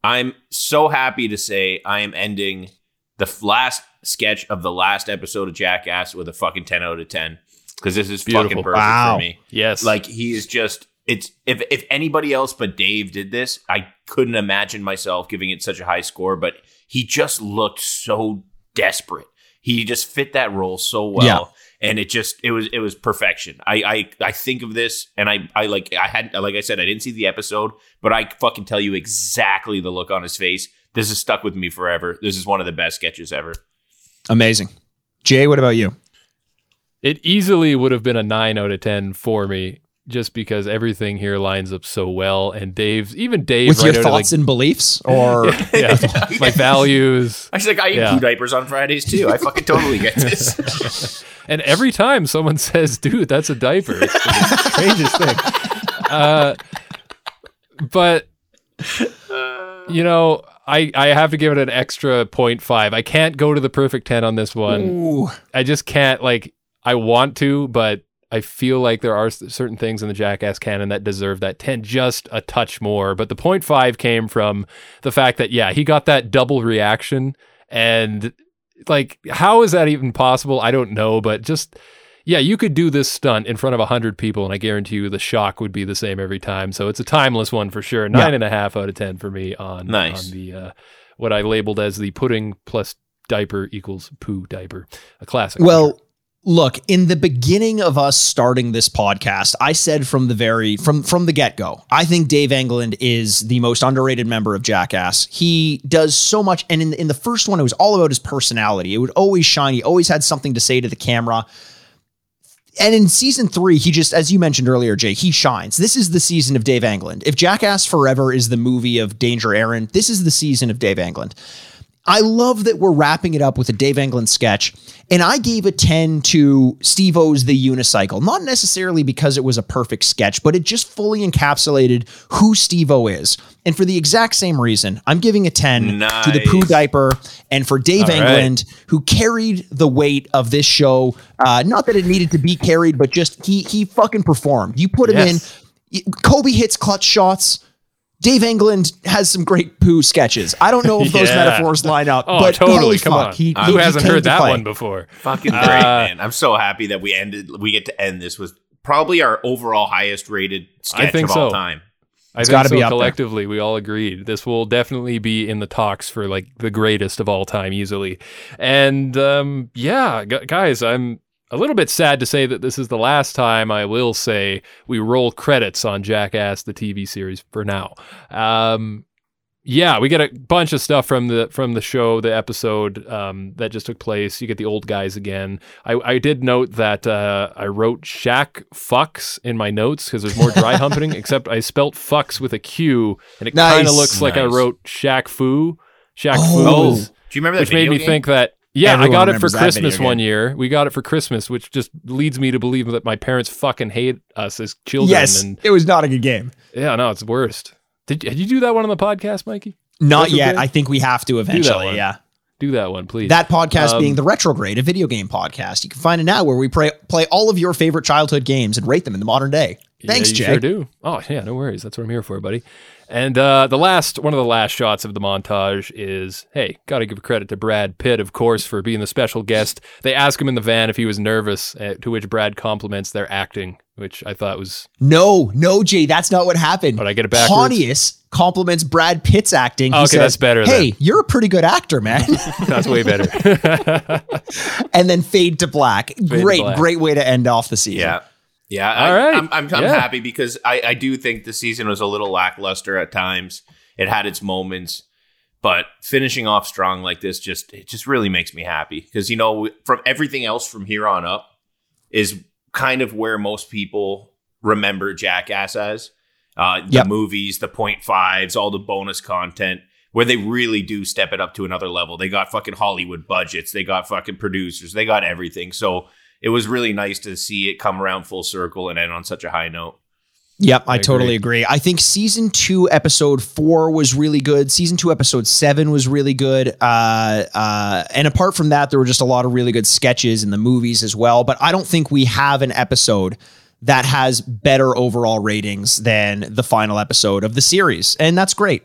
I'm so happy to say I am ending the last sketch of the last episode of Jackass with a fucking 10 out of 10 because this is Beautiful. fucking perfect Wow. for me. Yes. Like he is just it's if if anybody else but Dave did this, I couldn't imagine myself giving it such a high score, but he just looked so desperate. He just fit that role so well. Yeah. And it just it was it was perfection. I I I think of this and I I like I had like I said I didn't see the episode, but I fucking tell you exactly the look on his face. This is stuck with me forever. This is one of the best sketches ever. Amazing. Jay, what about you? It easily would have been a nine out of ten for me, just because everything here lines up so well. And Dave's even Dave With right your out of, thoughts and beliefs? Or yeah, my values. I like I eat Yeah. poo diapers on Fridays too. I fucking totally get this. And every time someone says, "Dude, that's a diaper," it's the strangest thing. Uh, but you know, I I have to give it an extra 0.5. I can't go to the perfect ten on this one. Ooh. I just can't. Like, I want to, but I feel like there are certain things in the Jackass canon that deserve that 10 just a touch more. But the 0.5 came from the fact that, yeah, he got that double reaction. And, like, how is that even possible? I don't know. But just, yeah, you could do this stunt in front of 100 people, and I guarantee you the shock would be the same every time. So it's a timeless one for sure. Nine and a half out of 10 for me on, Nice. on the, uh, what I labeled as the pudding plus diaper equals poo diaper. A classic. Well, look, in the beginning of us starting this podcast, I said from the very from from the get-go, I think Dave England is the most underrated member of Jackass. He does so much and in in the first one it was all about his personality. It would always shine. He always had something to say to the camera. And in season three, he just, as you mentioned earlier, Jay, he shines. This is the season of Dave England. If Jackass Forever is the movie of Danger Ehren, this is the season of Dave England. I love that we're wrapping it up with a Dave England sketch. And I gave a 10 to Steve-O's The Unicycle, not necessarily because it was a perfect sketch, but it just fully encapsulated who Steve-O is. And for the exact same reason, I'm giving a 10 to the Nice. poo diaper and for Dave All right. England, who carried the weight of this show. Uh, not that it needed to be carried, but just he he fucking performed. You put him Yes. in. Kobe hits clutch shots. Dave England has some great poo sketches. I don't know if those Yeah. metaphors line up, Oh, but totally. Come fuck, on. he- Who he hasn't came heard that play. one before? Fucking great, Uh, man. I'm so happy that we ended we get to end this with probably our overall highest rated sketch think of all time. I It's think gotta so be up there. collectively we all agreed. This will definitely be in the talks for like the greatest of all time easily. And um yeah, gu- guys, I'm a little bit sad to say that this is the last time I will say we roll credits on Jackass the TV series for now. Um yeah, we get a bunch of stuff from the from the show, the episode um, that just took place. You get the old guys again. I, I did note that uh, I wrote Shaq fucks in my notes because there's more dry humping, except I spelt fucks with a Q, and it kind of looks like I wrote Shaq Fu. Shaq Oh. Fu, is- Do you remember that which made me game? think that. Yeah, Everyone I got it for Christmas one year. We got it for Christmas, which just leads me to believe that my parents fucking hate us as children. Yes, And it was not a good game. yeah, no, it's worst. Did, did you do that one on the podcast, Mikey? Not yet. I think we have to eventually. one. Yeah. Do that one, please. That podcast Um, being the Retrograde, a video game podcast. You can find it now where we play play all of your favorite childhood games and rate them in the modern day. Thanks, yeah, Jay. Sure do. Oh yeah, no worries. That's what I'm here for, buddy. And uh, the last one of the last shots of the montage is, hey, got to give credit to Brad Pitt, of course, for being the special guest. They ask him in the van if he was nervous, uh, to which Brad compliments their acting, which I thought was No, no, Jay, that's not what happened. But I get it backwards? Pontius compliments Brad Pitt's acting. He Okay, says, that's better Hey, then." you're a pretty good actor, man. that's way better. and then fade to black. to great, black. great way to end off the season. Yeah. Yeah. All I, right. I'm, I'm, I'm Yeah. happy because I, I do think the season was a little lackluster at times. It had its moments, but finishing off strong like this just it just really makes me happy because you know from everything else from here on up is kind of where most people remember Jackass as. Uh, the Yep. movies, the point fives, all the bonus content, where they really do step it up to another level. They got fucking Hollywood budgets, they got fucking producers, they got everything. So it was really nice to see it come around full circle and end on such a high note. Yep, I, I totally agree. I think season two, episode four was really good. Season two, episode seven was really good. Uh, uh, and apart from that, there were just a lot of really good sketches in the movies as well. But I don't think we have an episode that has better overall ratings than the final episode of the series. And that's great.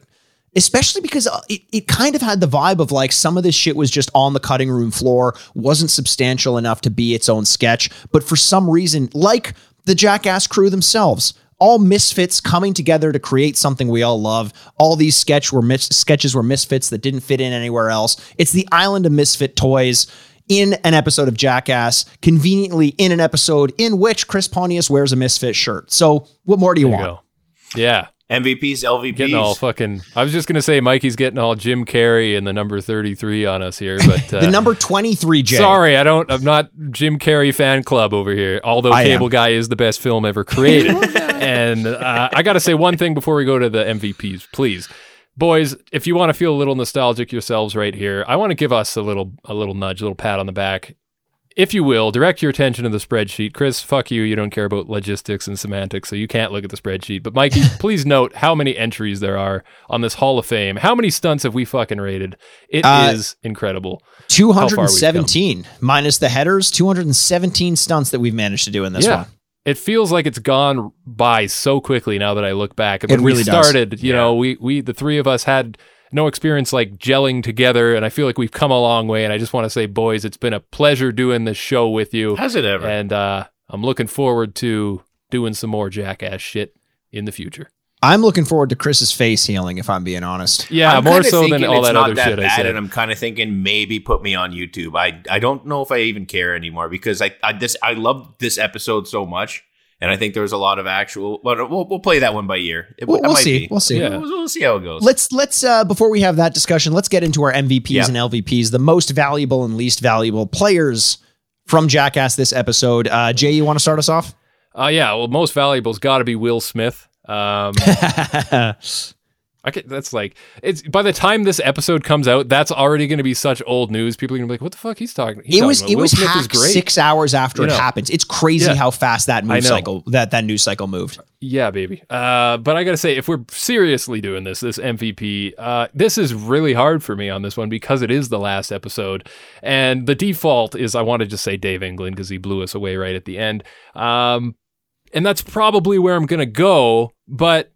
Especially because uh, it, it kind of had the vibe of like some of this shit was just on the cutting room floor, wasn't substantial enough to be its own sketch. But for some reason, like the Jackass crew themselves, all misfits coming together to create something we all love. All these sketch were mis- sketches were misfits that didn't fit in anywhere else. It's the island of misfit toys in an episode of Jackass, conveniently in an episode in which Chris Pontius wears a misfit shirt. So, what more do you There want? go. Yeah. MVPs, LVPs. Getting all fucking. I was just gonna say Mikey's getting all Jim Carrey and the number thirty three on us here, but uh, The number 23, Jay. Sorry, I don't. I'm not Jim Carrey fan club over here. Although I am. Cable Guy is the best film ever created, and uh, I got to say one thing before we go to the MVPs, please, boys. If you want to feel a little nostalgic yourselves, right here, I want to give us a little, a little nudge, a little pat on the back, if you will. Direct your attention to the spreadsheet. Chris, fuck you. You don't care about logistics and semantics, so you can't look at the spreadsheet. But Mikey, please note how many entries there are on this Hall of Fame. How many stunts have we fucking rated? It is Uh, incredible. 217 minus the headers, 217 stunts that we've managed to do in this Yeah. one. it feels like it's gone by so quickly now that I look back. It really we does. started, you know, we we the three of us had no experience like gelling together, and I feel like we've come a long way. And I just want to say, boys, it's been a pleasure doing this show with you, Has it ever? and uh, I'm looking forward to doing some more jackass shit in the future. I'm looking forward to Chris's face healing, if I'm being honest. Yeah, I'm more so than all that not other that shit I bad, said. And I'm kind of thinking maybe put me on YouTube. I I don't know if I even care anymore because I I this I love this episode so much, and I think there's a lot of actual. But we'll we'll play that one by year. It, We'll, we'll might see. be. We'll see. Yeah. We'll, we'll see how it goes. Let's let's uh before we have that discussion, let's get into our MVPs Yeah. and LVPs, the most valuable and least valuable players from Jackass this episode. Uh Jay, you want to start us off? Uh, yeah, well, most valuable's got to be Will Smith. Um, I can, that's like it's by the time this episode comes out, that's already going to be such old news. People are going to be like, "What the fuck he's talking?" He's it talking was about? it was hacked six hours after You it happens. It's crazy Yeah. how fast that news cycle that that news cycle moved. Yeah, baby. Uh, but I gotta say, if we're seriously doing this, this MVP, uh, this is really hard for me on this one because it is the last episode, and the default is I want to just say Dave England because he blew us away right at the end. Um, and that's probably where I'm gonna go, but.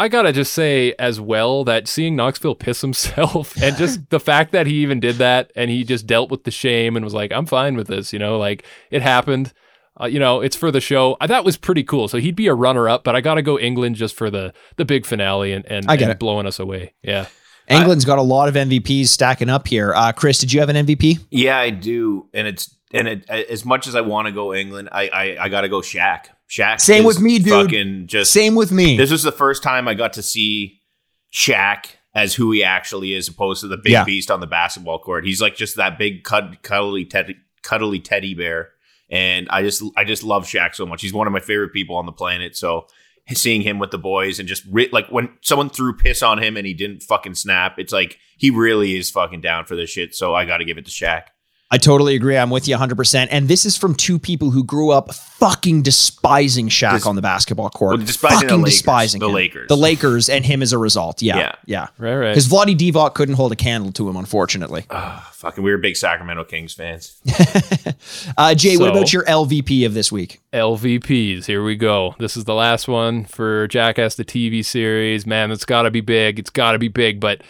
I gotta just say as well that seeing Knoxville piss himself and just the fact that he even did that and he just dealt with the shame and was like, I'm fine with this, you know, like it happened. Uh, you know, it's for the show. Uh, that was pretty cool. So he'd be a runner up, but I got to go England just for the the big finale and and, I get and it. blowing us away. Yeah. England's got a lot of MVPs stacking up here. Uh Chris, did you have an MVP? Yeah, I do, and it's and it as much as I want to go England, I I, I got to go Shaq. Shaq. Same with me, dude. Fucking just Same with me. This was the first time I got to see Shaq as who he actually is, opposed to the big Yeah. beast on the basketball court. He's like just that big cud- cuddly teddy, cuddly teddy bear, and I just I just love Shaq so much. He's one of my favorite people on the planet. So seeing him with the boys and just re- like when someone threw piss on him and he didn't fucking snap, it's like he really is fucking down for this shit. So I got to give it to Shaq. I totally agree. I'm with you 100%. And this is from two people who grew up fucking despising Shaq Des- on the basketball court. Well, despising the fucking Lakers. despising The him. Lakers. The Lakers and him as a result. Yeah. Yeah. Yeah. Right, right. Because Vlade Divac couldn't hold a candle to him, unfortunately. Fucking, we were big Sacramento Kings fans. Uh, Jay, what about your LVP of this week? LVPs. Here we go. This is the last one for Jackass the TV series. Man, it's got to be big. It's got to be big. But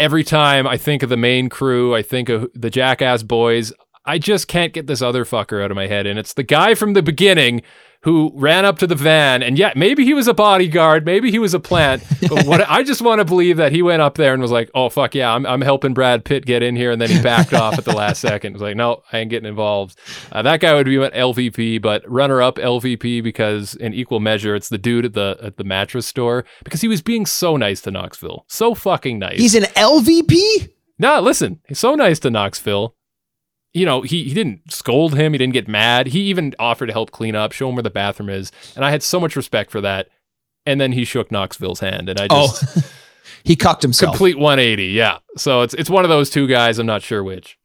every time I think of the main crew, I think of the Jackass boys. I just can't get this other fucker out of my head, and it's the guy from the beginning who ran up to the van and yeah, maybe he was a bodyguard, maybe he was a plant, but what I just want to believe that he went up there and was like, "Oh fuck yeah, I'm, I'm helping Brad Pitt get in here," and then he backed off at the last second. Was like, "No, I ain't getting involved." Uh, that guy would be an LVP, but runner-up LVP because in equal measure, it's the dude at the at the mattress store because he was being so nice to Knoxville, so fucking nice. He's an LVP. No, listen, he's so nice to Knoxville. You know, he, he didn't scold him. He didn't get mad. He even offered to help clean up, show him where the bathroom is. And I had so much respect for that. And then he shook Knoxville's hand. And I just Oh, he cucked himself. complete 180. Yeah. So it's it's one of those two guys. I'm not sure which.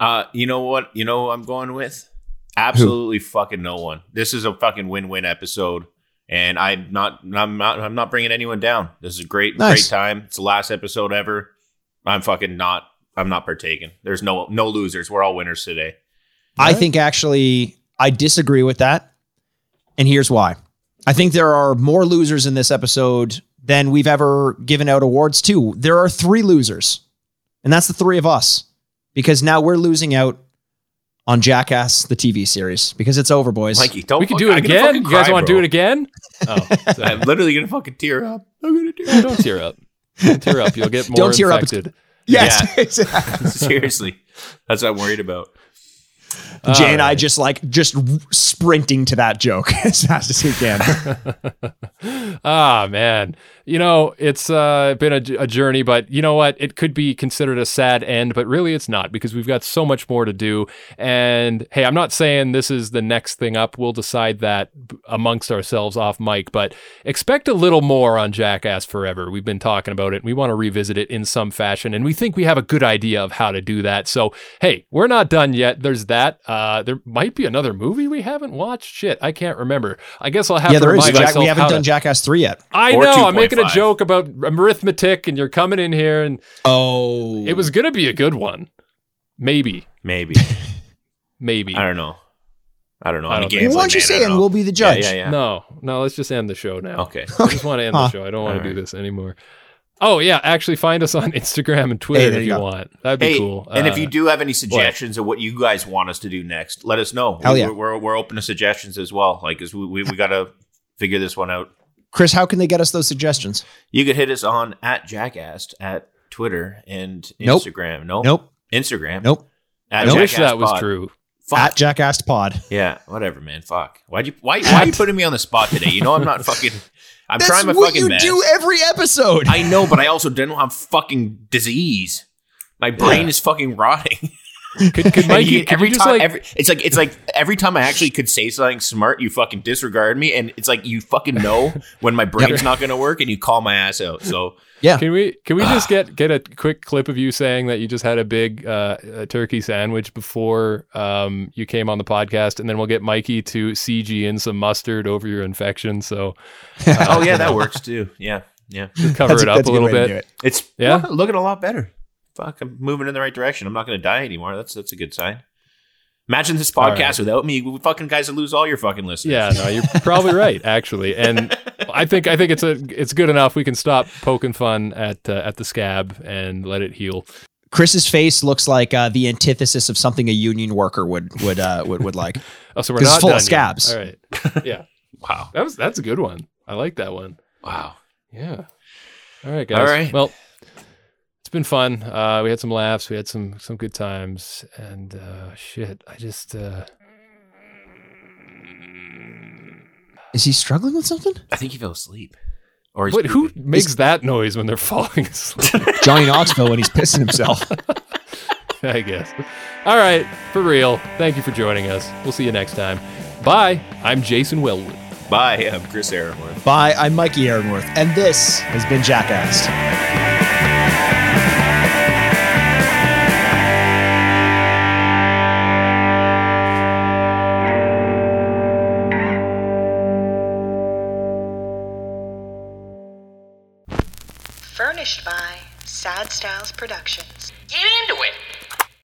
Uh, you know what? You know who I'm going with? Absolutely fucking no one. This is a fucking win-win episode, and I'm not. I'm not. I'm not bringing anyone down. This is a great, Nice. great time. It's the last episode ever. I'm fucking not. I'm not partaking. There's no no losers. We're all winners today. I think actually I disagree with that. And here's why. I think there are more losers in this episode than we've ever given out awards to. There are three losers, and that's the three of us because now we're losing out on Jackass, the TV series, because it's over, boys. Mikey, don't. we can fuck- do it I'm gonna again. fucking You guys cry, want to do bro. it again? Oh, sorry. I'm literally gonna fucking tear up. I'm gonna tear up. don't tear up. Don't tear up. You'll get more Don't tear up. infected. Yes. up. Seriously, that's what I'm worried about. Jay and I just like just sprinting to that joke as fast as we can. ah man. You know it's uh, been a, a journey but you know what? It could be considered a sad end but really it's not because we've got so much more to do. And hey i'm not saying this is the next thing up. We'll decide that amongst ourselves off mic but expect a little more on jackass forever. We've been talking about it. And we want to revisit it in some fashion and we think we have a good idea of how to do that. So hey we're not done yet. There's that uh, there might be another movie we haven't watched shit i can't remember i guess i'll have yeah, to there is. remind Jack, myself we haven't how to- done Jackass 3 yet. I Or know. I'm making a joke about arithmetic, and you're coming in here, and Oh. it was gonna be a good one. Maybe, Maybe. maybe. I don't know. I don't know. I don't think Why don't you man, I say and we'll be the judge? yeah, yeah. No, no. Let's just end the show now. Okay. I just want to end Huh. the show. I don't want to do this anymore. Oh yeah, actually find us on Instagram and Twitter Hey, there if you you go. want. That'd be Hey, cool. and if Uh, you do have any suggestions of what you guys want us to do next, let us know. Hell we, yeah. we're, we're open to suggestions as well. Like, Like, 'cause we, we, we got to figure this one out. Chris, how can they get us those suggestions? You could hit us on at Jackass at Twitter and Instagram. Nope. Nope. Instagram. Nope. At I wish that was Pod. true. Fuck. At Jackass Pod. yeah, whatever, man. Fuck. Why'd you why why are you putting me on the spot today? You know I'm not fucking I'm That's trying my what fucking you best. do every episode. I know, but I also don't have fucking disease. My brain is fucking rotting. Could, could And Mikey? you- Could every time, like? every, it's like it's like every time I actually could say something smart, you fucking disregard me, and it's like you fucking know when my brain's not going to work, and you call my ass out. So yeah. Can we can we just get get a quick clip of you saying that you just had a big uh, a turkey sandwich before um, you came on the podcast, and then we'll get Mikey to CG in some mustard over your infection, so oh yeah, that works too. Yeah, yeah, just cover That's it up a little way to do bit. it. it's Yeah? yeah looking a lot better. Fuck, I'm moving in the right direction. I'm not going to die anymore. That's that's a good sign. Imagine this podcast right. without me. We fucking guys would lose all your fucking listeners. Yeah, no, you're probably right, actually, and I think I think it's a it's good enough. We can stop poking fun at uh, at the scab and let it heal. Chris's face looks like uh, the antithesis of something a union worker would would uh, would, would like. Oh, so we're 'Cause it's not full of done yet. scabs. All right, yeah, Wow. that was that's a good one. I like that one. Wow. Yeah. All right, guys. All right. Well, it's been fun. Uh, we had some laughs. We had some some good times. And uh, shit, I just uh, Is he struggling with something? I think he fell asleep. Or he's wait, who pooping. makes that noise when they're falling asleep? Johnny Knoxville when he's pissing himself. I guess. All right, for real. Thank you for joining us. We'll see you next time. Bye. I'm Jason Wellwood. Bye. I'm Chris Aaronworth. Bye. I'm Mikey Aaronworth, and this has been Jackass. by Sad Styles Productions. Get into it!